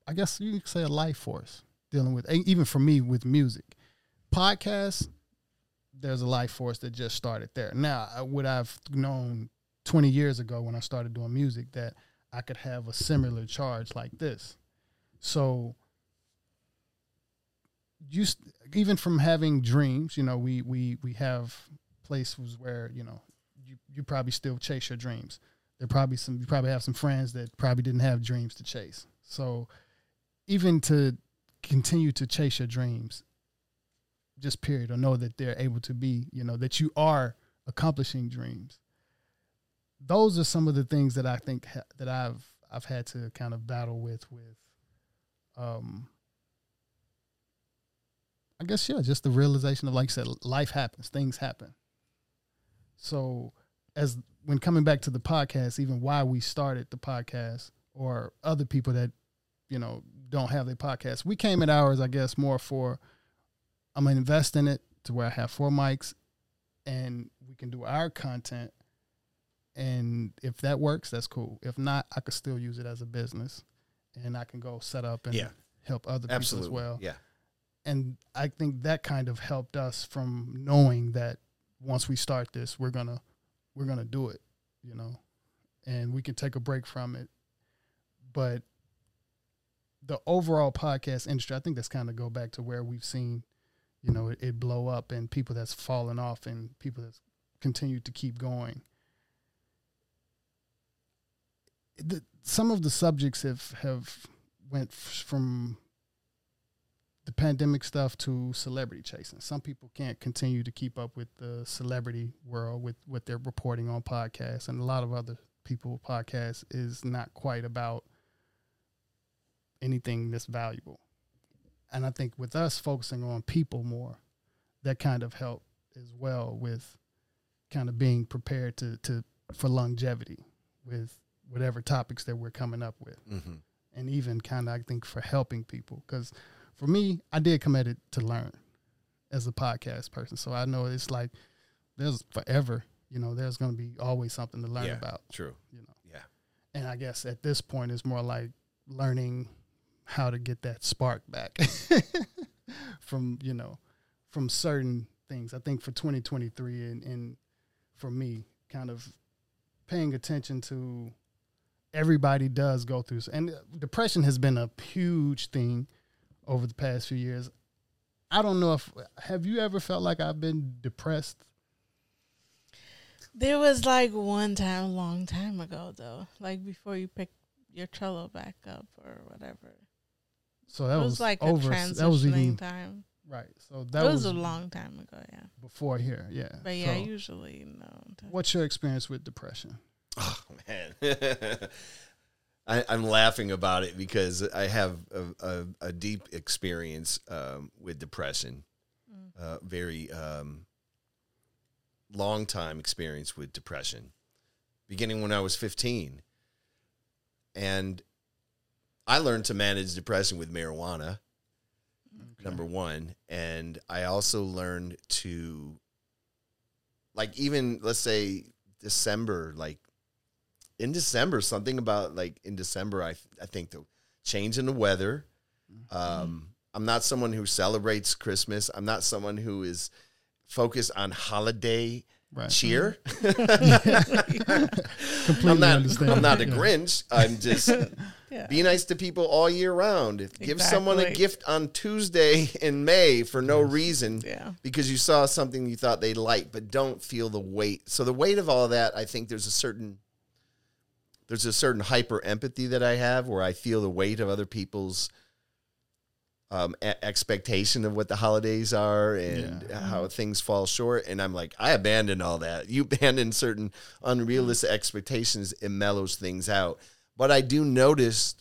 I guess you could say a life force dealing with even for me with music. Podcasts there's a life force that just started there. Now, uh, I would I've known 20 years ago when I started doing music that I could have a similar charge like this. So you even from having dreams, you know, we we we have places where, you know, you you probably still chase your dreams. There probably some you probably have some friends that probably didn't have dreams to chase. So even to continue to chase your dreams just period or know that they're able to be you know that you are accomplishing dreams. Those are some of the things that i think ha- that i've i've had to kind of battle with with um i guess yeah just the realization of like I said life happens things happen. So as when coming back to the podcast even why we started the podcast or other people that you know don't have their podcast we came at ours i guess more for I'm gonna invest in it to where I have four mics, and we can do our content. And if that works, that's cool. If not, I could still use it as a business, and I can go set up and Yeah. help other Absolutely. people as well. Yeah. And I think that kind of helped us from knowing that once we start this, we're gonna we're gonna do it, you know, and we can take a break from it. But the overall podcast industry, I think that's kind of go back to where we've seen, you know, it, it blow up and people that's fallen off and people that's continued to keep going. The, some of the subjects have have went f- from the pandemic stuff to celebrity chasing. Some people can't continue to keep up with the celebrity world with what they're reporting on podcasts, and a lot of other people podcasts is not quite about anything that's valuable. And I think with us focusing on people more, that kind of helped as well with kind of being prepared to to for longevity with whatever topics that we're coming up with Mm-hmm. and even kind of I think for helping people because for me I did come at it to learn as a podcast person so I know it's like there's forever you know there's going to be always something to learn Yeah. about True. you know Yeah. and I guess at this point it's more like learning how to get that spark back *laughs* from you know from certain things. I think for 2023 and, and for me kind of paying attention to everybody does go through and uh, depression has been a huge thing over the past few years. I don't know if have you ever felt like i've been depressed? There was like one time, long time ago, though, like before you picked your cello back up or whatever. So that it was, was, like over a transitioning that was even time. right so that it was, was, a long time ago, yeah. before here yeah But yeah, So usually no. what's your experience with depression Oh man, *laughs* I, I'm laughing about it because I have a, a, a deep experience um, with depression. Mm. Uh, very um, long time experience with depression, beginning when I was 15, and I learned to manage depression with marijuana. Number one, and I also learned to, like, even let's say December, like in December, something about like in December, I I think the change in the weather. Um, I'm not someone who celebrates Christmas. I'm not someone who is focused on holiday right cheer. Mm-hmm. *laughs* completely I'm not. understand I'm not a Grinch. I'm just *laughs* Yeah. be nice to people all year round. Give someone a gift on Tuesday in May for no reason Yeah. because you saw something you thought they'd like, but don't feel the weight. So the weight of all that, I think there's a certain there's a certain hyper empathy that I have where I feel the weight of other people's um, e- expectation of what the holidays are and Yeah. how things fall short. And I'm like, I abandon all that. You *laughs* abandon certain unrealistic expectations, it mellows things out. But I do notice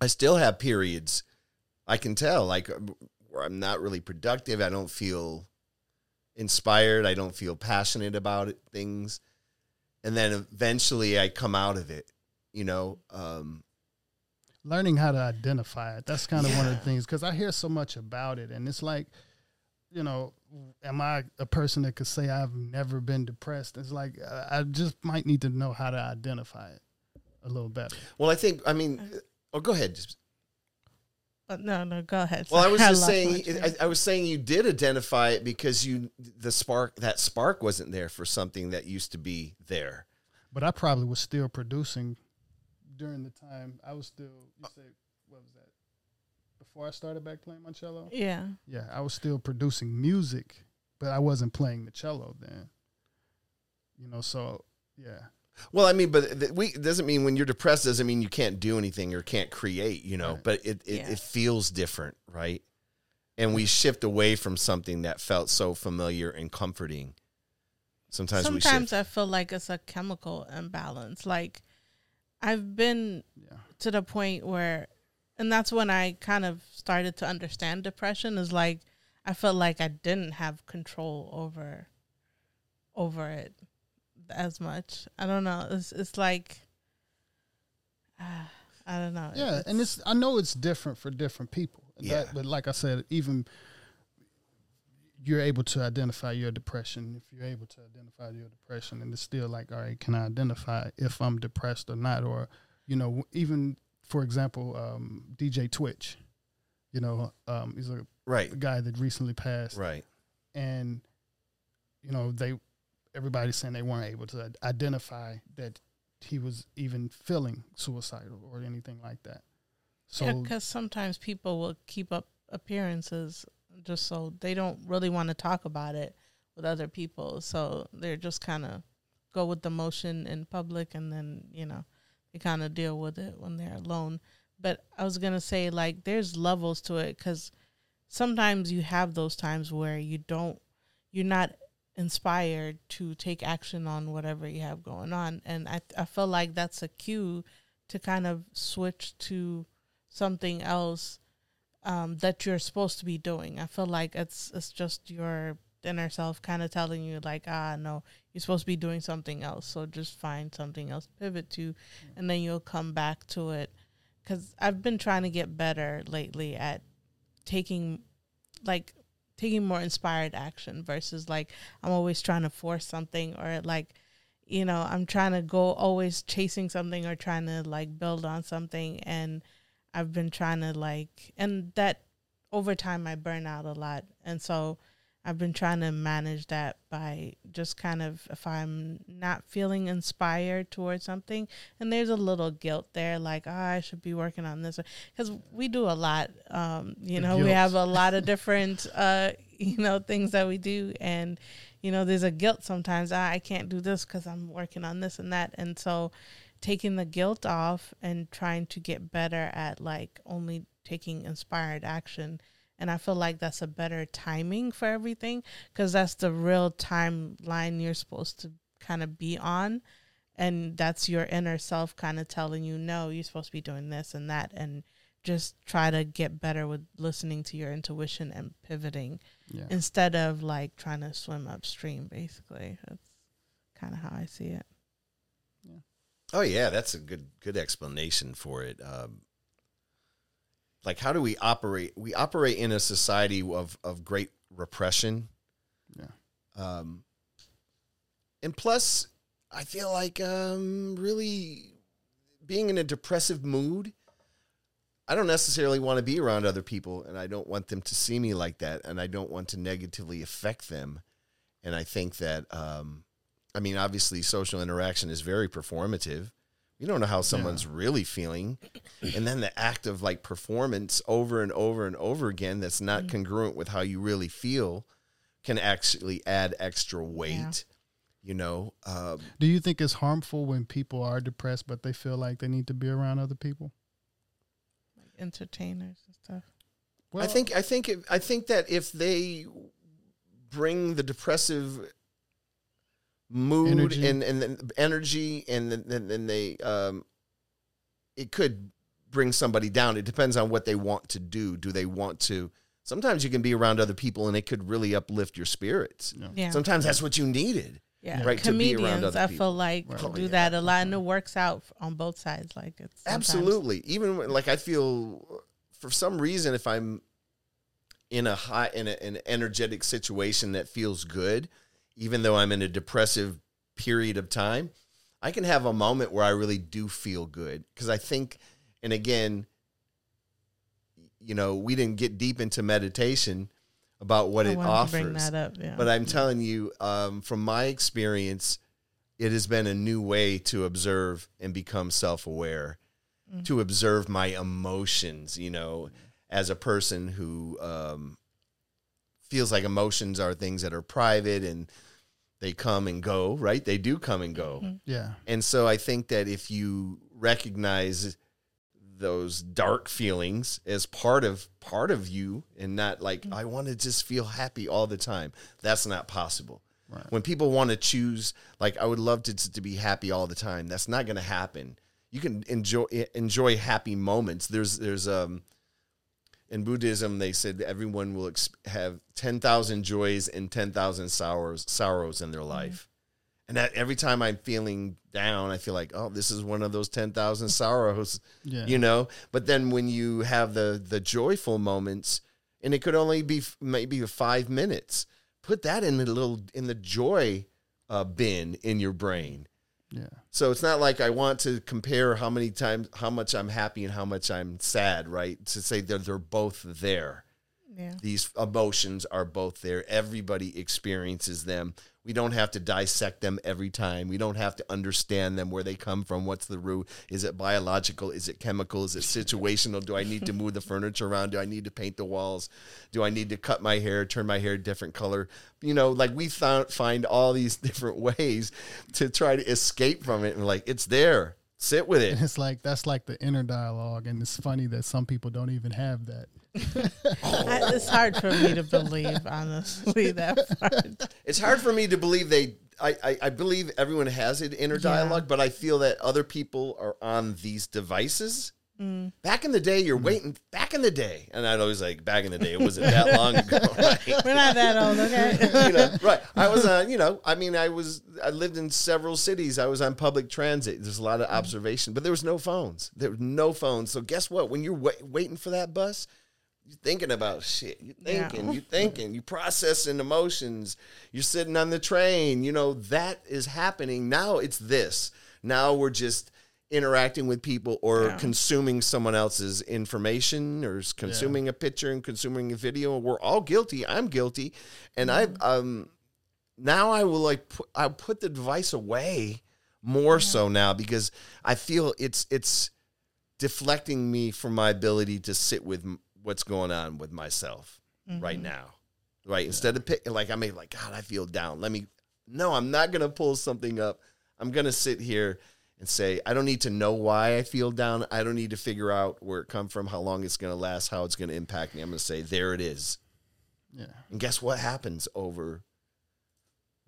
I still have periods I can tell, like where I'm not really productive. I don't feel inspired. I don't feel passionate about it, things. And then eventually I come out of it, you know. Um, learning how to identify it that's kind of one of the things because i hear so much about it and it's like you know am i a person that could say i've never been depressed it's like uh, i just might need to know how to identify it a little better well, I think, I mean, oh, go ahead. But no, no, go ahead. Well, I *laughs* was just lost my saying. I, I was saying you did identify it because you the spark that spark wasn't there for something that used to be there. But I probably was still producing during the time I was still. You uh, say what was that? Before I started back playing my cello. yeah. Yeah, I was still producing music, but I wasn't playing the cello then. You know, so yeah, Well, I mean, but th- we it doesn't mean when you're depressed doesn't mean you can't do anything or can't create. You know, Right. but it it, Yeah. it feels different, right? And we shift away from something that felt so familiar and comforting. Sometimes, we Sometimes shift. I feel like it's a chemical imbalance. Like I've been yeah, to the point where and that's when I kind of started to understand depression is like I felt like I didn't have control over over it as much. I don't know. It's it's like uh, *sighs* I don't know. yeah, and it's I know it's different for different people. Yeah. that- but like I said, even you're able to identify your depression. If you're able to identify your depression, and it's still like, all right, can I identify if I'm depressed or not? Or you know, even for example, um, DJ Twitch. You know, um, he's a right, guy that recently passed. right. and you know they everybody's saying they weren't able to identify that he was even feeling suicidal or anything like that so because sometimes people will keep up appearances just so they don't really want to talk about it with other people. So they're just kind of go with the motion in public, and then you know they kind of deal with it when they're alone. But I was gonna say like there's levels to it because sometimes you have those times where you don't, you're not inspired to take action on whatever you have going on, and I I feel like that's a cue to kind of switch to something else um, that you're supposed to be doing. I feel like it's it's just your inner self kind of telling you like, ah, no, you're supposed to be doing something else. So just find something else, pivot to, and then you'll come back to it. Because I've been trying to get better lately at taking, like, taking more inspired action versus like I'm always trying to force something or like you know, I'm trying to go always chasing something or trying to like build on something and I've been trying to like and that over time I burn out a lot. And so I've been trying to manage that by just kind of if I'm not feeling inspired towards something and there's a little guilt there like oh, I should be working on this cuz we do a lot um you The know we have a lot of *laughs* different uh you know things that we do. And you know there's a guilt sometimes ah, I can't do this cuz I'm working on this and that. And so taking the guilt off and trying to get better at like only taking inspired action. And i feel like that's a better timing for everything because that's the real timeline you're supposed to kind of be on. And that's your inner self kind of telling you no you're supposed to be doing this and that and just try to get better with listening to your intuition and pivoting yeah. instead of like trying to swim upstream basically. That's kind of how i see it Oh yeah, that's a good good explanation for it. Um, like, how do we operate? We operate in a society of of great repression. Yeah. Um, and plus, I feel like um, really being in a depressive mood. I don't necessarily want to be around other people, and I don't want them to see me like that, and I don't want to negatively affect them. And I think that, um, I mean, obviously, social interaction is very performative. You don't know how someone's really feeling, and then the act of like performance over and over and over again that's not congruent with how you really feel can actually add extra weight. You know, um, do you think it's harmful when people are depressed but they feel like they need to be around other people? Like entertainers and stuff. Well I think I think if, I think that if they bring the depressive mood Energy. and and then energy and then, then, then they um it could bring somebody down. It depends on what they want to do. Do they want to Sometimes you can be around other people and it could really uplift your spirits. yeah. yeah Sometimes that's what you needed. Yeah, right, to be around comedians, other I people. feel like Right. do Oh, yeah. that a lot, and it works out on both sides. Like it's sometimes- Absolutely. Even when, like I feel for some reason if I'm in a high in, a, in an energetic situation that feels good, even though I'm in a depressive period of time, I can have a moment where I really do feel good because I think and again you know, we didn't get deep into meditation about what I it offers. up. Yeah. But I'm telling you, um, from my experience, it has been a new way to observe and become self aware, to observe my emotions, you know, as a person who um, feels like emotions are things that are private and they come and go, right? They do come and go. Yeah. And so I think that if you recognize those dark feelings as part of part of you and not like I want to just feel happy all the time. That's not possible. Right. When people want to choose like I would love to to be happy all the time, that's not going to happen. You can enjoy enjoy happy moments. There's there's um in Buddhism they said everyone will ex- have 10,000 joys and 10,000 sorrows sorrows in their life. And that every time I'm feeling down, I feel like, oh, this is one of those 10,000 sorrows, Yeah. you know? But then when you have the the joyful moments, and it could only be f- maybe five minutes, put that in the little, in the joy uh, bin in your brain. Yeah. So it's not like I want to compare how many times, how much I'm happy and how much I'm sad, right? To say that they're both there yeah. these emotions are both there. Everybody experiences them. We don't have to dissect them every time. We don't have to understand them, where they come from, what's the root. Is it biological? Is it chemical? Is it situational? Do I need to move the furniture around? Do I need to paint the walls? Do I need to cut my hair, turn my hair a different color? You know, like we found, find all these *laughs* different ways to try to escape from it. And like, it's there. Sit with it. And it's like that's like the inner dialogue, and it's funny that some people don't even have that. I, it's hard for me to believe, honestly, that part. it's hard for me to believe they I, I, I believe everyone has an inner Yeah. dialogue, but I feel that other people are on these devices. Mm. Back in the day, you're waiting. Back in the day, and I'd always like back in the day. It wasn't that long *laughs* ago, right? We're not that old, okay? *laughs* you know, right? I was on. You know, I mean, I was. I lived in several cities. I was on public transit. There's a lot of observation, but there was no phones. There was no phones. So guess what? When you're wait, waiting for that bus, you're thinking about shit. You're Yeah. thinking. You're thinking. You're processing emotions. You're sitting on the train. You know that is happening now. It's this. Now we're just interacting with people or Yeah. consuming someone else's information or consuming a picture and consuming a video. We're all guilty. I'm guilty, and I um now I will like put, I put the device away more so now because I feel it's it's deflecting me from my ability to sit with what's going on with myself right mm-hmm. now. Right, instead of pick, like I may, like God, I feel down. Let me. No, I'm not gonna pull something up. I'm gonna sit here and say I don't need to know why I feel down. I don't need to figure out where it come from, how long it's gonna last, how it's gonna impact me. I'm gonna say there it is. Yeah. And guess what happens over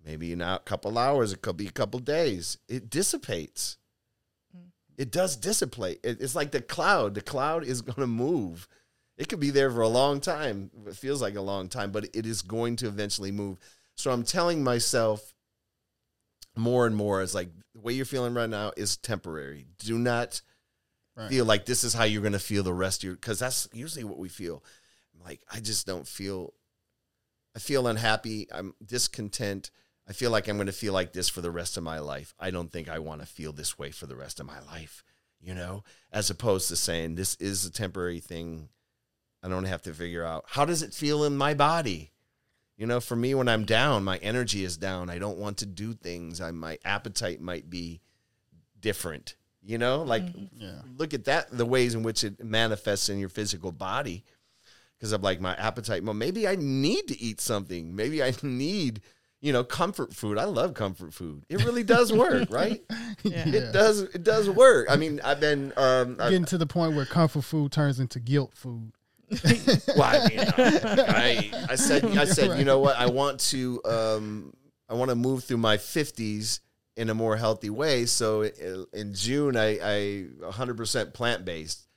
maybe in a couple hours, it could be a couple days. It dissipates. Mm. It does dissipate. It- It's like the cloud. The cloud is going to move. It could be there for a long time. It feels like a long time, but it is going to eventually move. So I'm telling myself more and more as like the way you're feeling right now is temporary. Do not Right. feel like this is how you're going to feel the rest of your because that's usually what we feel. Like I just don't feel I feel unhappy. I'm discontent. I feel like I'm going to feel like this for the rest of my life. I don't think I want to feel this way for the rest of my life, you know, as opposed to saying this is a temporary thing. I don't have to figure out how does it feel in my body? You know, for me when I'm down, my energy is down. I don't want to do things. I my appetite might be different. You know, like Yeah. look at that the ways in which it manifests in your physical body because i'm like my appetite well maybe i need to eat something maybe i *laughs* need you know comfort food i love comfort food it really does work *laughs* right Yeah. it does it does work i mean i've been um I, Getting to the point where comfort food turns into guilt food. *laughs* well, I, mean, I, I said i said you know what i want to um i want to move through my 50s in a more healthy way so in june i i 100% plant-based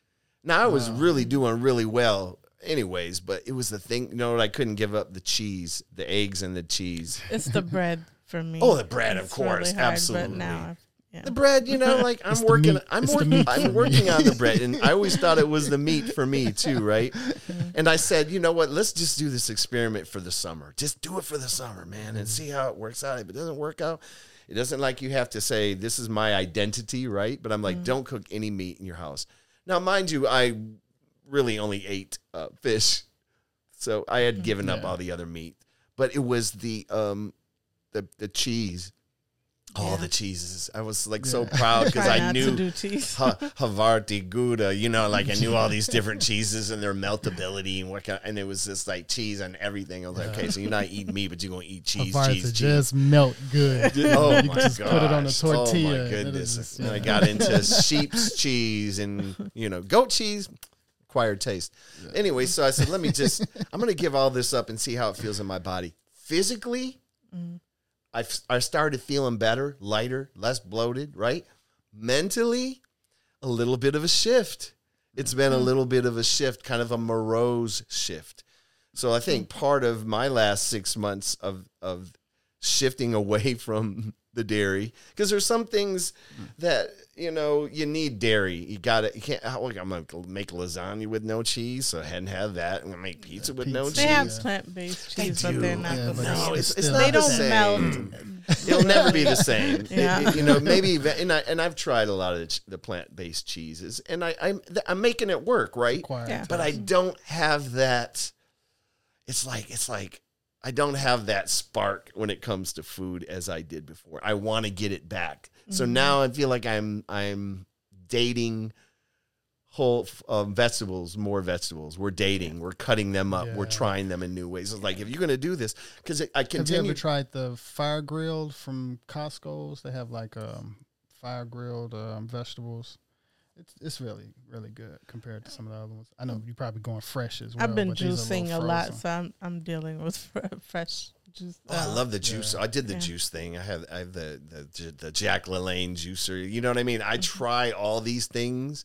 now i was Wow. really doing really well anyways but it was the thing you know what i couldn't give up the cheese the eggs and the cheese It's the *laughs* bread for me. Oh, the bread, of It's course, absolutely. But now, I've- yeah. the bread you know like i'm It's the working meat. i'm It's working i'm working on the bread and *laughs* i always thought it was the meat for me too right? And i said you know what? Let's just do this experiment for the summer. Just do it for the summer man and see how it works out. If it doesn't work out it doesn't like you have to say this is my identity right? But i'm like don't cook any meat in your house. Now mind you i really only ate uh, fish, so I had given up all the other meat. But it was the um, the the cheese, all Yeah. the cheeses. I was like so proud *laughs* because I knew to do cheese. Ha- Havarti, Gouda, you know, like I knew all these *laughs* different cheeses and their meltability and what kind and it was just like cheese on everything. I was like, okay, so you're not eating meat, but you're gonna eat cheese, Havarti cheese, cheese. just melt good. *laughs* Oh you my just gosh. put it on a oh tortilla. Oh my goodness. just- And I got into sheep's cheese and, you know, goat cheese, acquired taste. Anyway, so I said, let me just, I'm going to give all this up and see how it feels in my body. Physically, mm. I, I started feeling better, lighter, less bloated, right? Mentally, a little bit of a shift. It's been a mm-hmm. little bit of a shift, kind of a morose shift. So I think mm-hmm. part of my last six months of of shifting away *laughs* from the dairy because there's some things mm. that you know you need dairy. You got to You can't. how- I'm gonna make lasagna with no cheese, so I hadn't had that. I'm gonna make pizza with no pizza. They have cheese. plant based They cheese, but they're not Yeah, the same. No, it's, it's not They the don't same. melt. Mm. It'll never be the same. *laughs* Yeah. It- it- you know, maybe and I and I've tried a lot of the, the plant based cheeses, and I I'm I'm making it work, right? Acquired Yeah. But I don't have that. It's like it's like I don't have that spark when it comes to food as I did before. I want to get it back. So now I feel like I'm I'm dating whole um, vegetables, more vegetables. We're dating. We're cutting them up. We're trying them in new ways. It's like if you're gonna do this, because I Have you continue. ever tried the fire grilled from Costco's? They have like um, fire grilled um, vegetables. It's it's really really good compared to some of the other ones. I know you're probably going fresh as well. I've been but juicing a little lot, so I'm I'm dealing with *laughs* fresh juice. Oh, I uh, love the juice. Yeah. I did the Yeah. juice thing. I have I have the the the Jack LaLanne juicer. You know what I mean? Mm-hmm. I try all these things.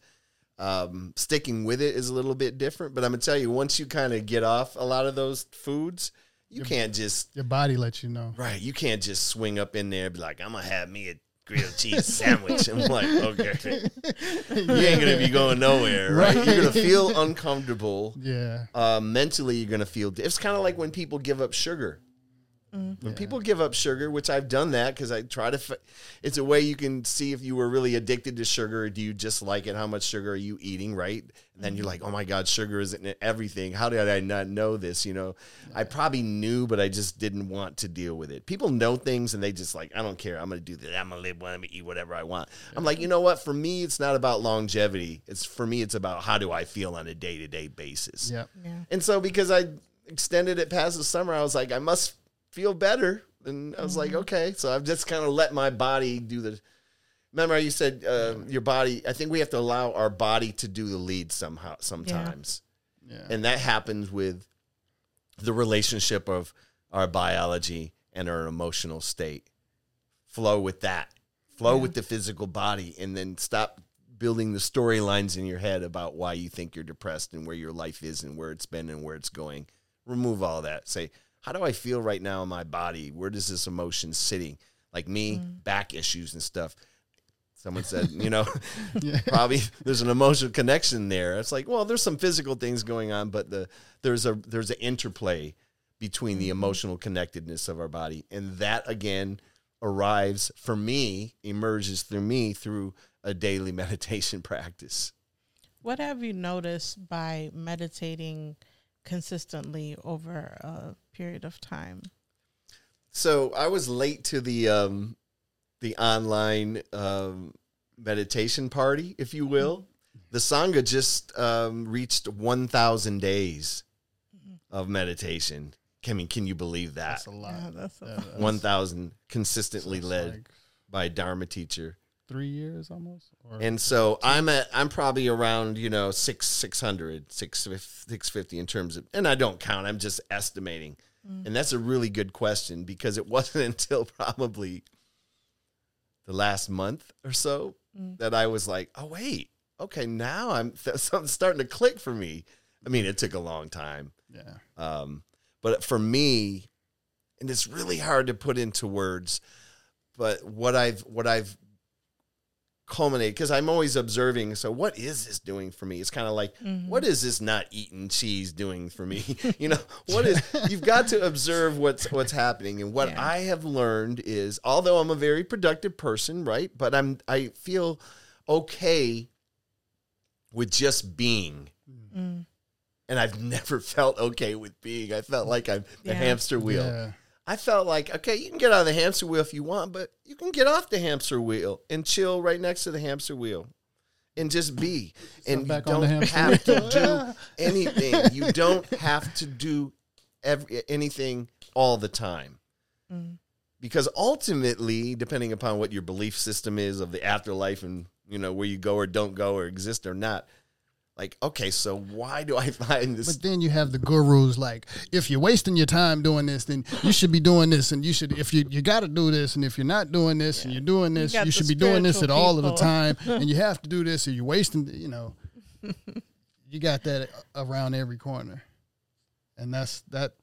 Um, sticking with it is a little bit different, but I'm gonna tell you, once you kind of get off a lot of those foods, you can't just Your body lets you know. right. You can't just swing up in there and be like, I'm gonna have me a grilled *laughs* cheese sandwich. I'm like, okay, *laughs* you ain't gonna be going nowhere, right? Right. You're gonna feel uncomfortable Yeah. uh, mentally you're going to feel it's kind of like when people give up sugar Mm. when Yeah. people give up sugar which i've done that because i try to f- it's a way you can see if you were really addicted to sugar or do you just like it how much sugar are you eating right? And then you're mm. like oh my god sugar is in everything. How did i not know this? You know? I probably knew but i just didn't want to deal with it. People know things and they just like i don't care. I'm gonna do that i'm gonna live i'm gonna eat whatever i want. I'm like you know what? For me it's not about longevity. It's for me it's about how do i feel on a day-to-day basis. Yep. yeah. and so because I extended it past the summer, I was like, I must feel better. And I was like, okay. So I've just kind of let my body do the. Remember, you said uh, your body. I think we have to allow our body to do the lead somehow, sometimes, Yeah. and that happens with the relationship of our biology and our emotional state. Flow with that. Flow Yeah. with the physical body, and then stop building the storylines in your head about why you think you're depressed and where your life is and where it's been and where it's going. Remove all that. Say, how do I feel right now in my body? Where does this emotion sitting? Like me, mm. back issues and stuff. Someone said, *laughs* you know, *laughs* Yeah. probably there's an emotional connection there. It's like, well, there's some physical things going on, but the there's a there's an interplay between the mm-hmm. emotional connectedness of our body, and that again arrives for me, emerges through me through a daily *laughs* meditation practice. What have you noticed by meditating consistently over a period of time? So I was late to the um, the online um, meditation party, if you will. The sangha just um, reached one thousand days of meditation. I mean, can you believe that? That's a lot. Yeah, that's a lot. One thousand consistently that's led like by a Dharma teacher. Three years almost. Or And so I'm at I'm probably around, you know, six six hundred, six six fifty in terms of and I don't count, I'm just estimating. And that's a really good question because it *laughs* wasn't until probably the last month or so that I was like, oh wait, okay, now I'm *laughs* something's starting to click for me. I mean, it took a long time. yeah. Um, but for me, and it's really hard to put into words, but what I've what I've culminated because I'm always observing. So what is this doing for me? It's kind of like what is this not eating cheese doing for me? *laughs* you know, what is you've got to observe what's what's happening. And what Yeah. I have learned is although I'm a very productive person, right? But I'm I feel okay with just being Mm. And I've *laughs* never felt okay with being. I felt like I'm the hamster wheel. Yeah. I felt like, okay, you can get out of the hamster wheel if you want, but you can get off the hamster wheel and chill right next to the hamster wheel and just be. and you back on don't hamster have to do *laughs* anything. You don't have to do every, anything all the time. Mm. Because ultimately, depending upon what your belief system is of the afterlife and, you know, where you go or don't go or exist or not, like, okay, so why do I *laughs* find this? But then you have the gurus like, if you're wasting your time doing this, then you should be doing this, and you should if you you got to do this, and if you're not doing this and you're doing this, got you, should be doing this at spiritual all of the time, and you have to do this, or you're wasting. *laughs* You know, you got that around every corner, and that's that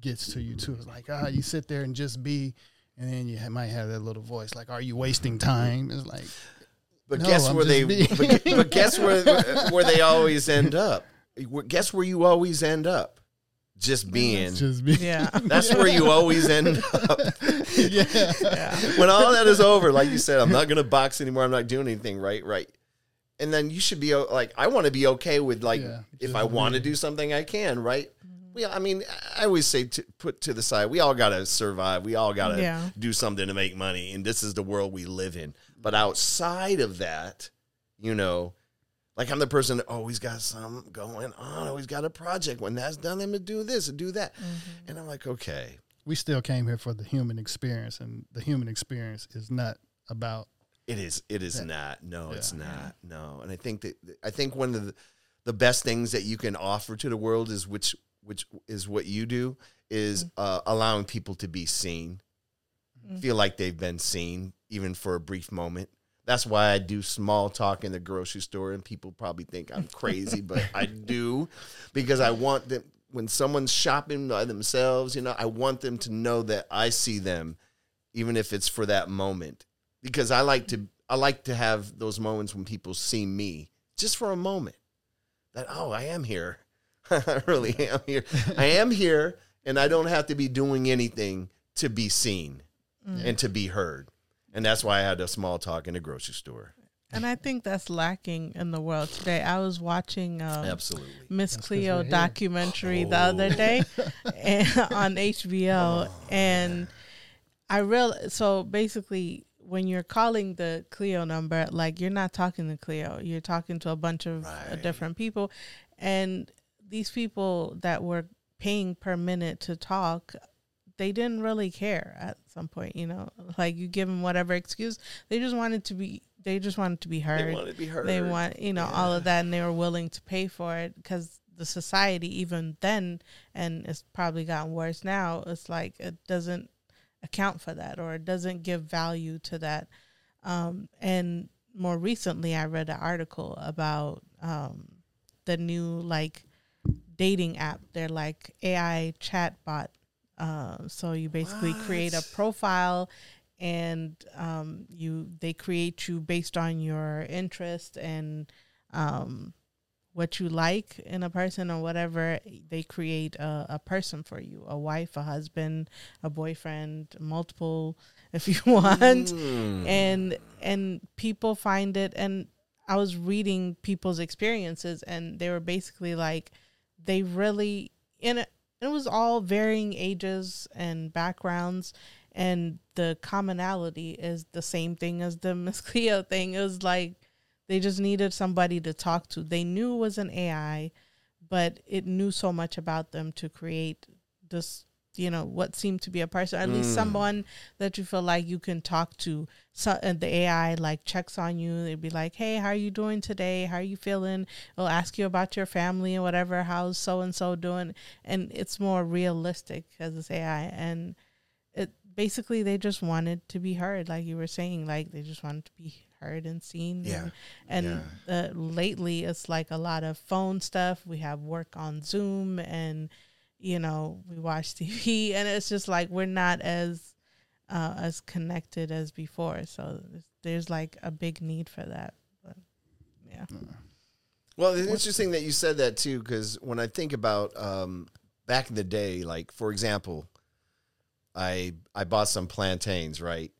gets to you too. It's like ah, you sit there and just be, and then you might have that little voice like, "Are you wasting time?" It's like, But No, guess I'm where they? But, but *laughs* guess where where they always end up? Guess where you always end up? Just being. just be. Yeah. That's where you always end up. yeah. *laughs* yeah. when all that is over, like you said, I'm not going to box anymore. I'm not doing anything. Right, right. And then you should be like, I want to be okay with like, Yeah, if I want to do something, I can. Right. Mm-hmm. Well, I mean, I always say to put to the side. We all got to survive. We all got to Yeah. do something to make money, and this is the world we live in. But outside of that, you know, like I'm the person that always got something going on, always got a project. When that's done, I'm gonna do this and do that. Mm-hmm. And I'm like, okay, we still came here for the human experience, and the human experience is not about it is. It is Yeah. not. No, it's not. No. And I think that I think one of the the best things that you can offer to the world is which which is what you do is uh, allowing people to be seen, Mm. feel like they've been seen, even for a brief moment. That's why I do small talk in the grocery store, and people probably think I'm crazy, but I do because I want them when someone's shopping by themselves. You know, I want them to know that I see them, even if it's for that moment, because I like to I like to have those moments when people see me just for a moment. That oh, I am here. *laughs* I really am here. I am here, and I don't have to be doing anything to be seen mm. and to be heard. And that's why I had a small talk in the grocery store. And I think that's lacking in the world today. I was watching um, Absolutely. Miss 'cause Cleo we're here. documentary the Oh. other day *laughs* and, on HBO, and I real so basically when you're calling the Cleo number, like you're not talking to Cleo, you're talking to a bunch of uh, Right. different people, and these people that were paying per minute to talk. They didn't really care at some point, you know. Like you give them whatever excuse, they just wanted to be. They just wanted to be heard They want to be heard. they want you know all of that and they were willing to pay for it because the society even then and it's probably gotten worse now it's like it doesn't account for that or it doesn't give value to that um, and more recently i read an article about um, the new like dating app they're like ai chatbot uh, so you basically create a profile and um, you they create you based on your interest and um, what you like in a person or whatever. They create a, a person for you a wife a husband a boyfriend multiple *laughs* if you want. Mm. and and people find it and i was reading people's experiences and they were basically like they really in it it was all varying ages and backgrounds and the commonality is the same thing as the *laughs* Miss Cleo thing. It was like they just needed somebody to talk to. They knew it was an AI, but it knew so much about them to create this, you know, what seemed to be a person, at least Mm. someone that you feel like you can talk to. So and the AI like checks on you. They'd be like, "Hey, how are you doing today? How are you feeling?" It'll ask you about your family and whatever. How's so and so doing? And it's more realistic as it's AI. And it basically they just wanted to be heard, like you were saying. Like they just wanted to be heard and seen. Yeah. And, and uh, lately, it's like a lot of phone stuff. We have work on Zoom, and you know we watch *laughs* TV, and it's just like we're not as uh, as connected as before. So there's, like a big need for that. But yeah, Well, it's interesting that you said that too, because when I think about um, back in the day, like for example, I I bought some plantains, right?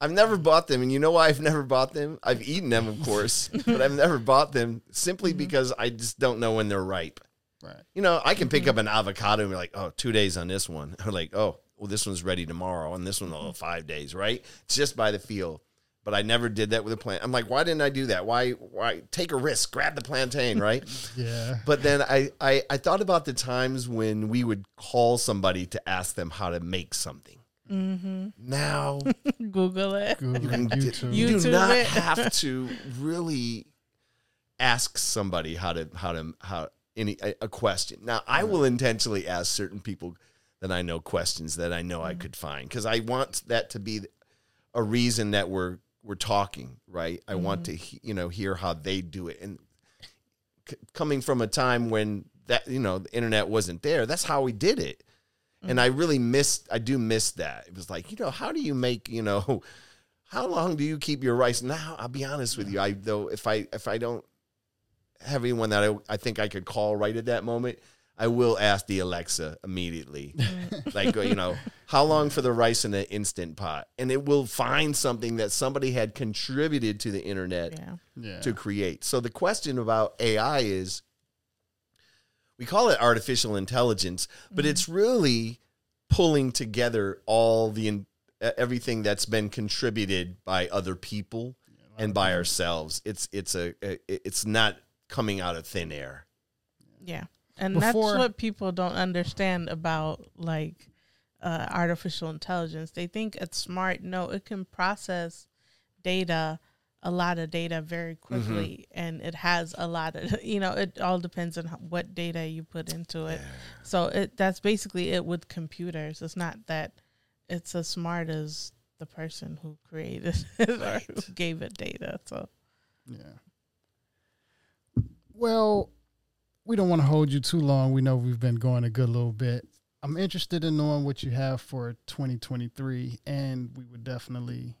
I've never bought them, and you know why I've never bought them? I've eaten them, of course, *laughs* but I've never bought them simply because I just don't know when they're ripe. Right. You know, I can pick mm-hmm. up an avocado and be like, oh, two days on this one. Or *laughs* like, oh, well, this one's ready tomorrow, and this one, oh, five days, right? It's just by the feel. But I never did that with a plant. I'm like, why didn't I do that? Why? Why take a risk? Grab the plantain, right? *laughs* Yeah. But then I, I I thought about the times when we would call somebody to ask them how to make something. Mm-hmm. Now *laughs* Google it. Google can YouTube. you do YouTube not it. have to really ask somebody how to how to how any a, a question. Now I will intentionally ask certain people that I know questions that I know I mm-hmm. could find because I want that to be a reason that we're we're talking, right? I want to mm-hmm. he- you know hear how they do it and c- coming from a time when that you know the internet wasn't there, that's how we did it. And I mm-hmm. really missed I do miss that. It was like, you know, how do you make, you know, *laughs* how long do you keep your rice? Now, I'll be honest with you. I though if I if I don't have anyone that I, I think I could call right at that moment, I will ask the Alexa immediately. like you know, *laughs* how long for the rice in the instant pot? And it will find something that somebody had contributed to the internet Yeah. Yeah. to create. So the question about AI is we call it artificial intelligence, but mm-hmm. it's really pulling together all the in- everything that's been contributed by other people and by ourselves. It's it's a a- it's not coming out of thin air. Yeah. And Before- that's what people don't understand about like uh, artificial intelligence. They think it's smart. No, it can process data, a lot of data very quickly, and it has a lot of, *laughs* you know, it all depends on how, what data you put into it. So it that's basically it with computers. It's not that it's as smart as the person who created it *laughs* or who gave it data. So Yeah. Well, we don't want to hold you too long. We know we've been going a good little bit. I'm interested in knowing what you have for 2023, and we would definitely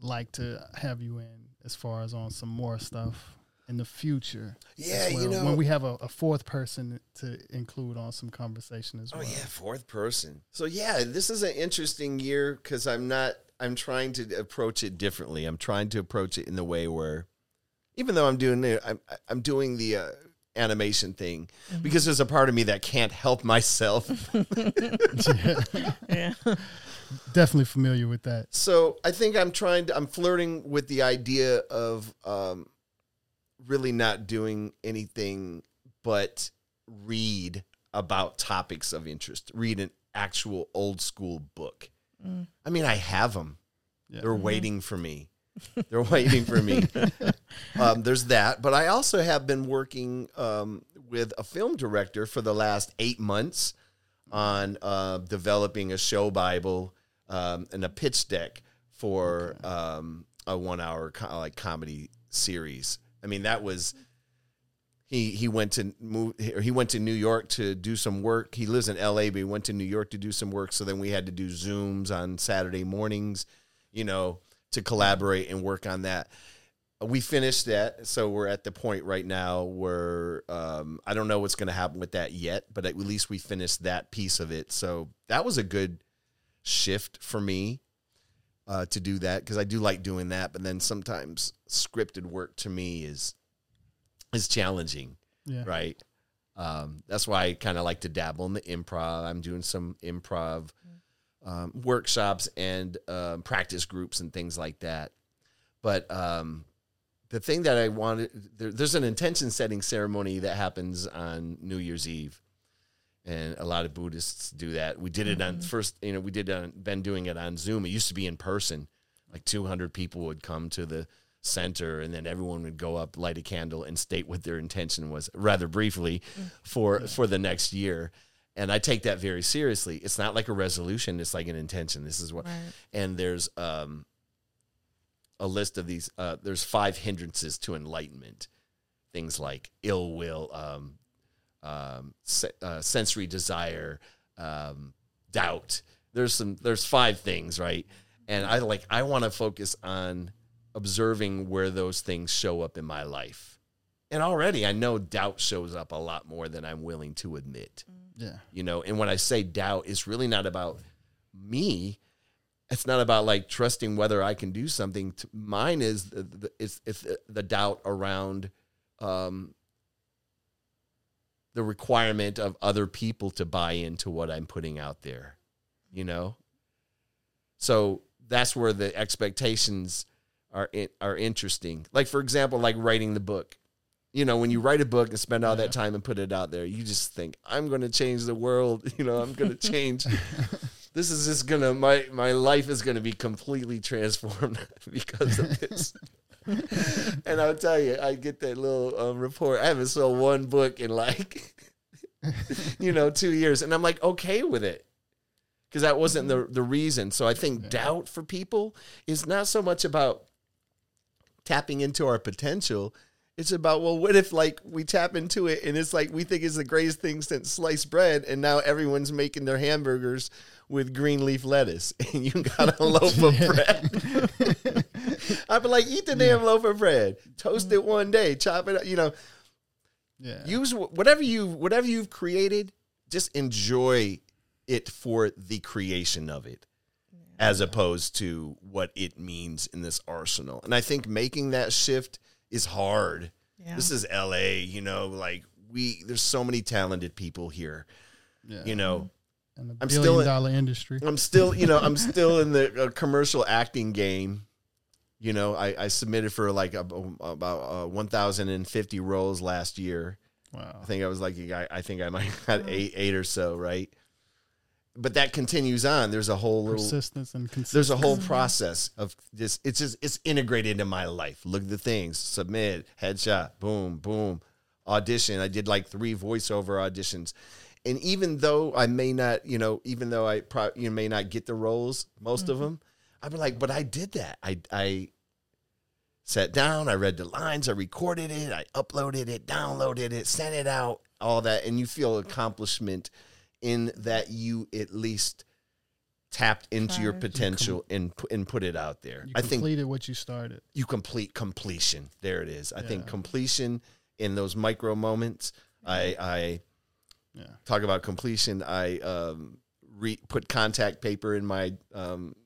like to have you in as far as on some more stuff in the future. Yeah, you know- when we have a, a fourth person to include on some conversation as Oh well. Oh yeah, fourth person. So yeah, this is an interesting year because I'm not. I'm trying to approach it differently. I'm trying to approach it in the way where, even though I'm doing it, I'm I'm doing the uh, animation thing because there's a part of me that can't help myself. *laughs* *laughs* yeah, Definitely familiar with that. so I think I'm trying to. I'm flirting with the idea of um, really not doing anything but read about topics of interest. Read an actual old school book. Mm. I mean, I have them. Yeah. They're waiting for me. They're waiting for me. *laughs* um, there's that, but I also have been working um, with a film director for the last eight months on uh, developing a show bible um, and a pitch deck for um, a one-hour co- like comedy series. I mean, that was he he went to move or he went to New York to do some work. He lives in LA, but he went to New York to do some work. So then we had to do Zooms on Saturday mornings, you know, to collaborate and work on that. We finished that, so we're at the point right now where um, I don't know what's going to happen with that yet, but at least we finished that piece of it. So that was a good shift for me uh, to do that because I do like doing that. But then sometimes scripted work to me is is challenging Yeah. right? Um, that's why I kind of like to dabble in the improv. I'm doing some improv um, workshops and um, practice groups and things like that. But um, the thing that I wanted, there, there's an intention setting ceremony that happens on New Year's Eve. And a lot of Buddhists do that. We did it on first, you know, we did on, been doing it on Zoom. It used to be in person. Like 200 people would come to the center and then everyone would go up light a candle and state what their intention was rather briefly for for the next year and i take that very seriously. It's not like a resolution it's like an intention. This is what Right. and there's um a list of these uh there's five hindrances to enlightenment. Things like ill will um um se- uh, sensory desire um doubt. There's some there's five things right? And i like i want to focus on observing where those things show up in my life. And already i know doubt shows up a lot more than i'm willing to admit Yeah. you know and when i say doubt it's really not about me it's not about like trusting whether I can do something. Mine is the, the, it's it's the- doubt around um, the requirement of other people to buy into what I'm putting out there. You know, so that's where the expectations are are interesting. Like for example, like writing the book. You know, when you write a book and spend all Yeah. that time and put it out there, you just think, I'm going to change the world. *laughs* You know, I'm going to change. *laughs* this is just going to, my, my life is going to be completely transformed *laughs* because of this. and I'll tell you, I get that little um, report. I haven't sold one book in like, you know, two years. And I'm like, okay with it. Because that wasn't the, the reason. So I think Yeah. doubt for people is not so much about tapping into our potential. It's about, well, what if like we tap into it and it's like we think it's the greatest thing since sliced bread, and now everyone's making their hamburgers with green leaf lettuce, *laughs* and you got a *laughs* loaf of bread. *laughs* I'd be like, eat the damn loaf of bread, toast it one day, chop it up, you know, Yeah. use whatever you whatever you've created, just enjoy it for the creation of it as opposed to what it means in this arsenal. And I think making that shift is hard. Yeah. This is LA, you know, like we there's so many talented people here, yeah. you know. And a I'm still in, dollar industry. I'm still, you know, I'm *laughs* still in the uh, commercial acting game. You know, I, I submitted for like a, about uh, 1,050 roles last year. Wow. I think I was like, I, I think I might got eight, eight or so, right? But that continues on. There's a whole little, Persistence and consistency. there's a whole process of this. It's just, it's integrated into my life. Look at the things, submit, headshot, boom, boom, audition. I did like three voiceover auditions. And even though I may not, you know, even though I pro- you may not get the roles, most of mm-hmm. them, I'd be like, but I did that. I, I sat down, I read the lines, I recorded it, I uploaded it, downloaded it, sent it out, all that. And you feel accomplishment in that you at least tapped into your potential and, pu- and put it out there. You I think completed what you started. you complete completion. There it is. I think completion in those micro moments. I I Yeah. talk about completion. I um, re- put contact paper in my um,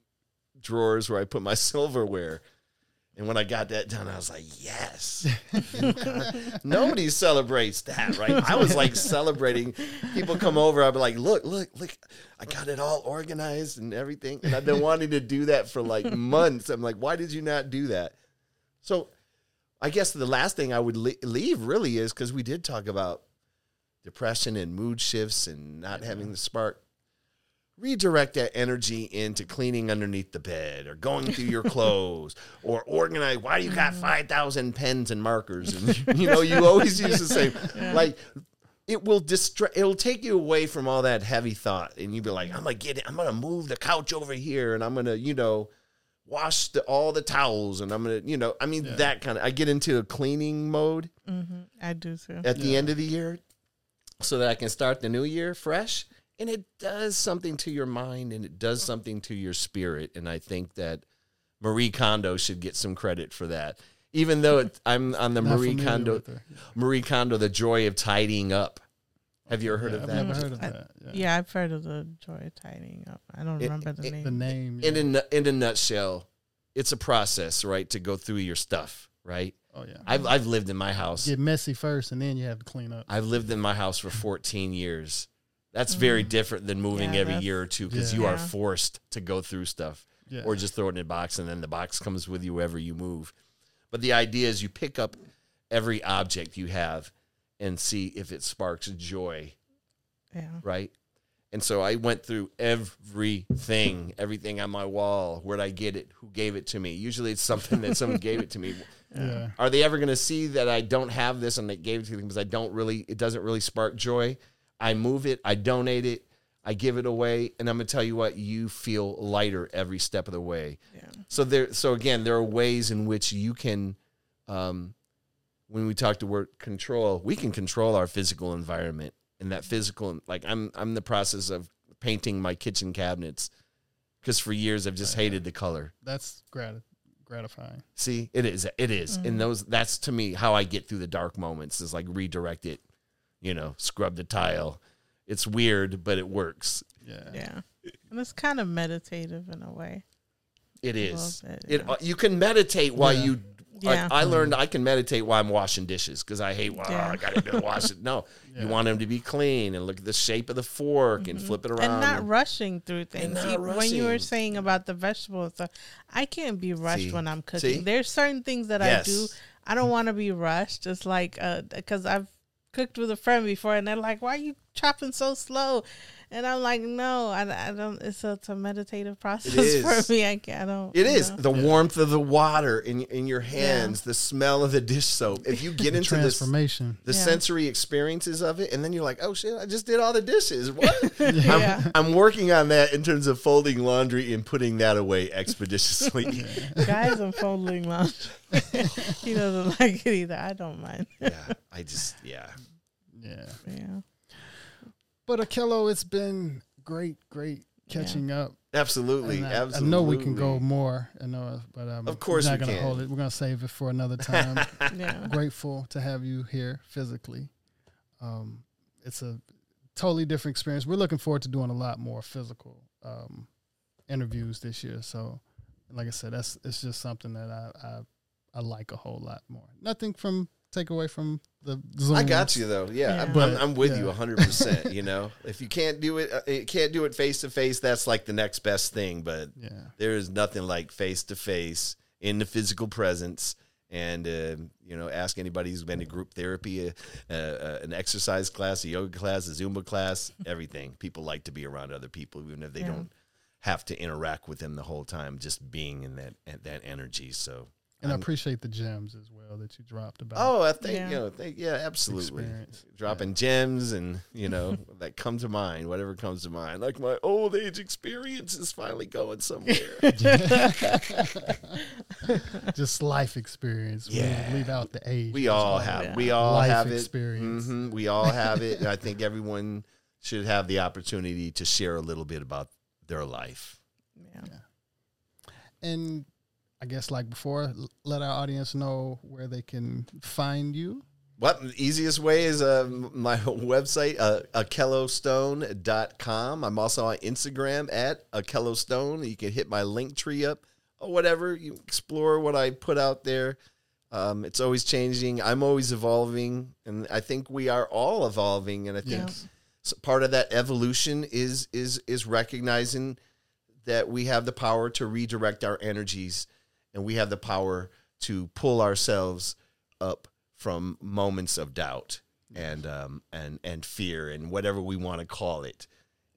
drawers where I put my *laughs* silverware. And when I got that done, I was like, yes. *laughs* Nobody celebrates that, right? I was like celebrating. People come over, I'd be like, look, look, look, I got it all organized and everything. And I've been wanting to do that for like *laughs* months. I'm like, why did you not do that? So I guess the last thing I would le- leave really is because we did talk about depression and mood shifts and not having the spark. Redirect that energy into cleaning underneath the bed or going through your *laughs* clothes or organize. Why do you got 5,000 pens and markers? And you know, you always use the same. *laughs* Like, it will distract, it'll take you away from all that heavy thought. And you'll be like, I'm going to get it. I'm going to move the couch over here and I'm going to, you know, wash the, all the towels and I'm going to, you know, I mean, Yeah. that kind of, I get into a cleaning mode mm-hmm. I do too. at the end of the year so that I can start the new year fresh. And it does something to your mind and it does something to your spirit. And I think that Marie Kondo should get some credit for that. Even though it, *laughs* I'm on the Not Marie familiar Kondo. Marie Kondo, the joy of tidying up. Have you ever heard Yeah, of I've that? never heard of I- that. Yeah. Yeah, I've heard of the joy of tidying up. I don't It- remember the it- name. The name. In a, in a nutshell, it's a process, right? To go through your stuff, right? oh yeah. I've, I've lived in my house. Get messy first, and then you have to clean up. I've lived in my house for 14 years. That's very different than moving Mm. Yeah, every that's- year or two because Yeah. you are Yeah. forced to go through stuff Yeah. or just throw it in a box and then the box comes with you wherever you move. But the idea is you pick up every object you have and see if it sparks joy, yeah. right? And so I went through everything, everything on my wall. Where'd I get it? Who gave it to me? Usually it's something that someone gave it to me. *laughs* yeah. Are they ever going to see that I don't have this and they gave it to me because I don't really, it doesn't really spark joy? I move it, I donate it, I give it away, and I'm going to tell you what, you feel lighter every step of the way. Yeah. So there, so again, there are ways in which you can, um, when we talk to word control, we can control our physical environment and that physical, like I'm, I'm in the process of painting my kitchen cabinets because for years I've just hated the color. That's grat- gratifying. See, it is. It is. And those that's to me how I get through the dark moments is like redirect it, you know, scrub the tile. It's weird, but it works. Yeah. Yeah. And it's kind of meditative in a way. It A is. little bit, It yeah. uh, you can meditate while Yeah. you. Yeah. Like I learned I can meditate while I'm washing dishes because I hate. Well, Yeah. I gotta go *laughs* wash it. No, you want them to be clean and look at the shape of the fork and flip it around. Mm-hmm. and not rushing through things. not E- When you were saying about the vegetables, stuff, I can't be rushed See? when I'm cooking. See? There's certain things that I do. I don't want to be rushed. It's like because I've cooked with a friend before, and they're like, "Why are you chopping so slow?" And I'm like, "No, I, I don't. It's a, it's a meditative process *laughs* for me. I, I don't. It is know? the warmth of the water in in your hands, the smell of the dish soap. If you get into this, Transformation. the Yeah. sensory experiences of it, and then you're like, "Oh shit, I just did all the dishes." What? *laughs* Yeah. I'm, I'm working on that in terms of folding laundry and putting that away expeditiously. *laughs* Guys, I'm folding laundry. he doesn't like it either. I don't mind. yeah, I just yeah. Yeah. Yeah. But Akello, it's been great, great catching up. Absolutely, I, absolutely. I know we can go more. I know, but um, Of course we're not we gonna hold it. We're gonna save it for another *laughs* time. Yeah. Grateful to have you here physically. Um, it's a totally different experience. We're looking forward to doing a lot more physical um, interviews this year. So, like I said, that's it's just something that I, I I like a whole lot more. Nothing from take away from the Zoom. I got you though. Yeah, Yeah. I'm, But, I'm, I'm with yeah. you 100. percent You know, *laughs* if you can't do it, uh, it can't do it face to face. That's like the next best thing. But Yeah. there is nothing like face to face in the physical presence. And uh, you know, ask anybody who's been to group therapy, uh, uh, an exercise class, a yoga class, a Zumba class, everything. People like to be around other people, even if they Yeah. don't have to interact with them the whole time. Just being in that that energy. So, And I I'm- appreciate the gems as well that you dropped about. oh, I think Yeah. you know, thank, yeah, absolutely experience. dropping gems and you know *laughs* that come to mind whatever comes to mind like my old age experience is finally going somewhere *laughs* *laughs* just life experience. We Yeah. leave out the age. we all have Yeah. we all Life have it experience. Mhm, we all have it and i think everyone should have the opportunity to share a little bit about their life Yeah. And I guess like before, let our audience know where they can find you. what the easiest way is uh, my *laughs* website uh, akellostone.com i'm also on instagram at akellostone you can hit my link tree up or whatever. You explore what i put out there. Um, it's always changing. I'm always evolving and i think we are all evolving and i think part of that evolution is is is recognizing that we have the power to redirect our energies and we have the power to pull ourselves up from moments of doubt and um and and fear and whatever we want to call it.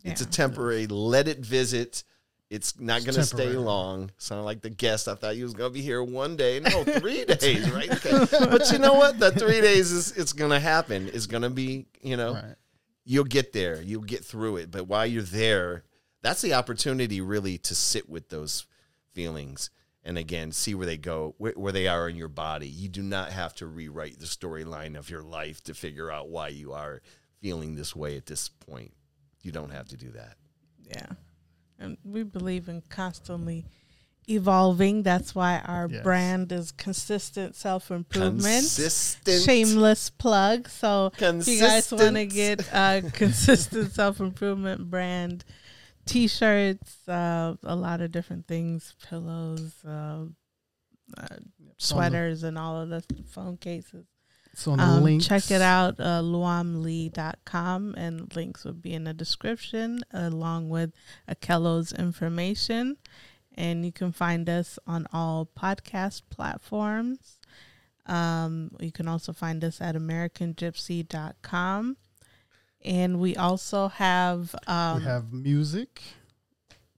It's a temporary let it visit. It's not going to stay long. Sound like the guest. I thought you was going to be here one day. No *laughs* three days right? Okay. but you know what? The three days is it's going to happen. It's going to be you know Right. you'll get there. You'll get through it. But while you're there that's the opportunity really to sit with those feelings and again see where they go where, where they are in your body you do not have to rewrite the storyline of your life to figure out why you are feeling this way at this point you don't have to do that Yeah. And we believe in constantly evolving. That's why our Yes. brand is consistent self improvement. consistent Shameless plug. So if you guys want to get a consistent *laughs* self improvement brand t-shirts, uh, a lot of different things, pillows, uh, uh, sweaters, and all of the phone cases. So on the Um, links, check it out, uh, luamlee.com, and links will be in the description along with Akello's information. And you can find us on all podcast platforms. Um, you can also find us at AmericanGypsy.com. And we also have, um, we have music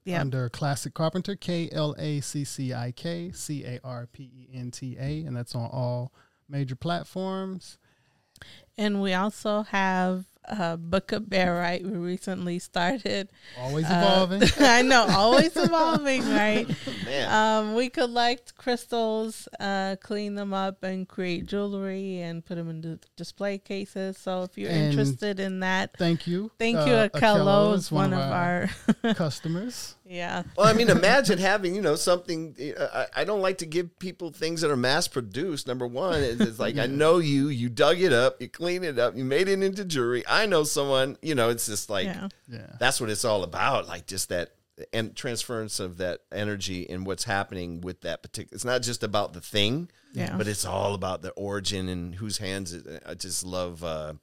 yeah, under Classic Carpenter, K L A C C I K C A R P E N T A, and that's on all major platforms. and we also have uh, Book of Bear Right. We recently started. Always Uh, evolving. *laughs* I know, always evolving, right? *laughs* man Um, we collect crystals, uh, clean them up, and create jewelry and put them in the display cases. So if you're And interested in that, Thank you. thank Uh, you, Akello. is Is one of our, *laughs* customers. Yeah, Well, I mean, imagine having you know something. I, I don't like to give people things that are mass produced. Number one, it's, it's like I know you. You dug it up. You cleaned it up. You made it into jewelry. I know someone. You know, it's just like yeah, Yeah. that's what it's all about. Like just that and transference of that energy and what's happening with that particular. It's not just about the thing, Yeah. but it's all about the origin and whose hands. It, I just love uh,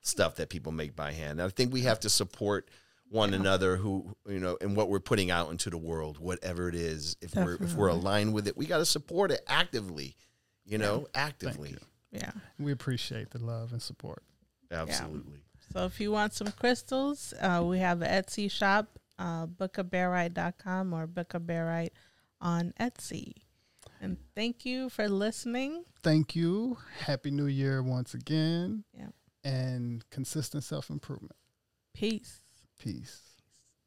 stuff that people make by hand. I think we have to support one another who you know and what we're putting out into the world whatever it is if we're if we're aligned with it we got to support it actively you know actively yeah. We appreciate the love and support. absolutely So if you want some crystals, uh, we have an Etsy shop, uh, bookabearite.com or bookabearite on Etsy. And thank you for listening. Thank you. Happy New Year once again. Yeah. And consistent self improvement. Peace. Peace.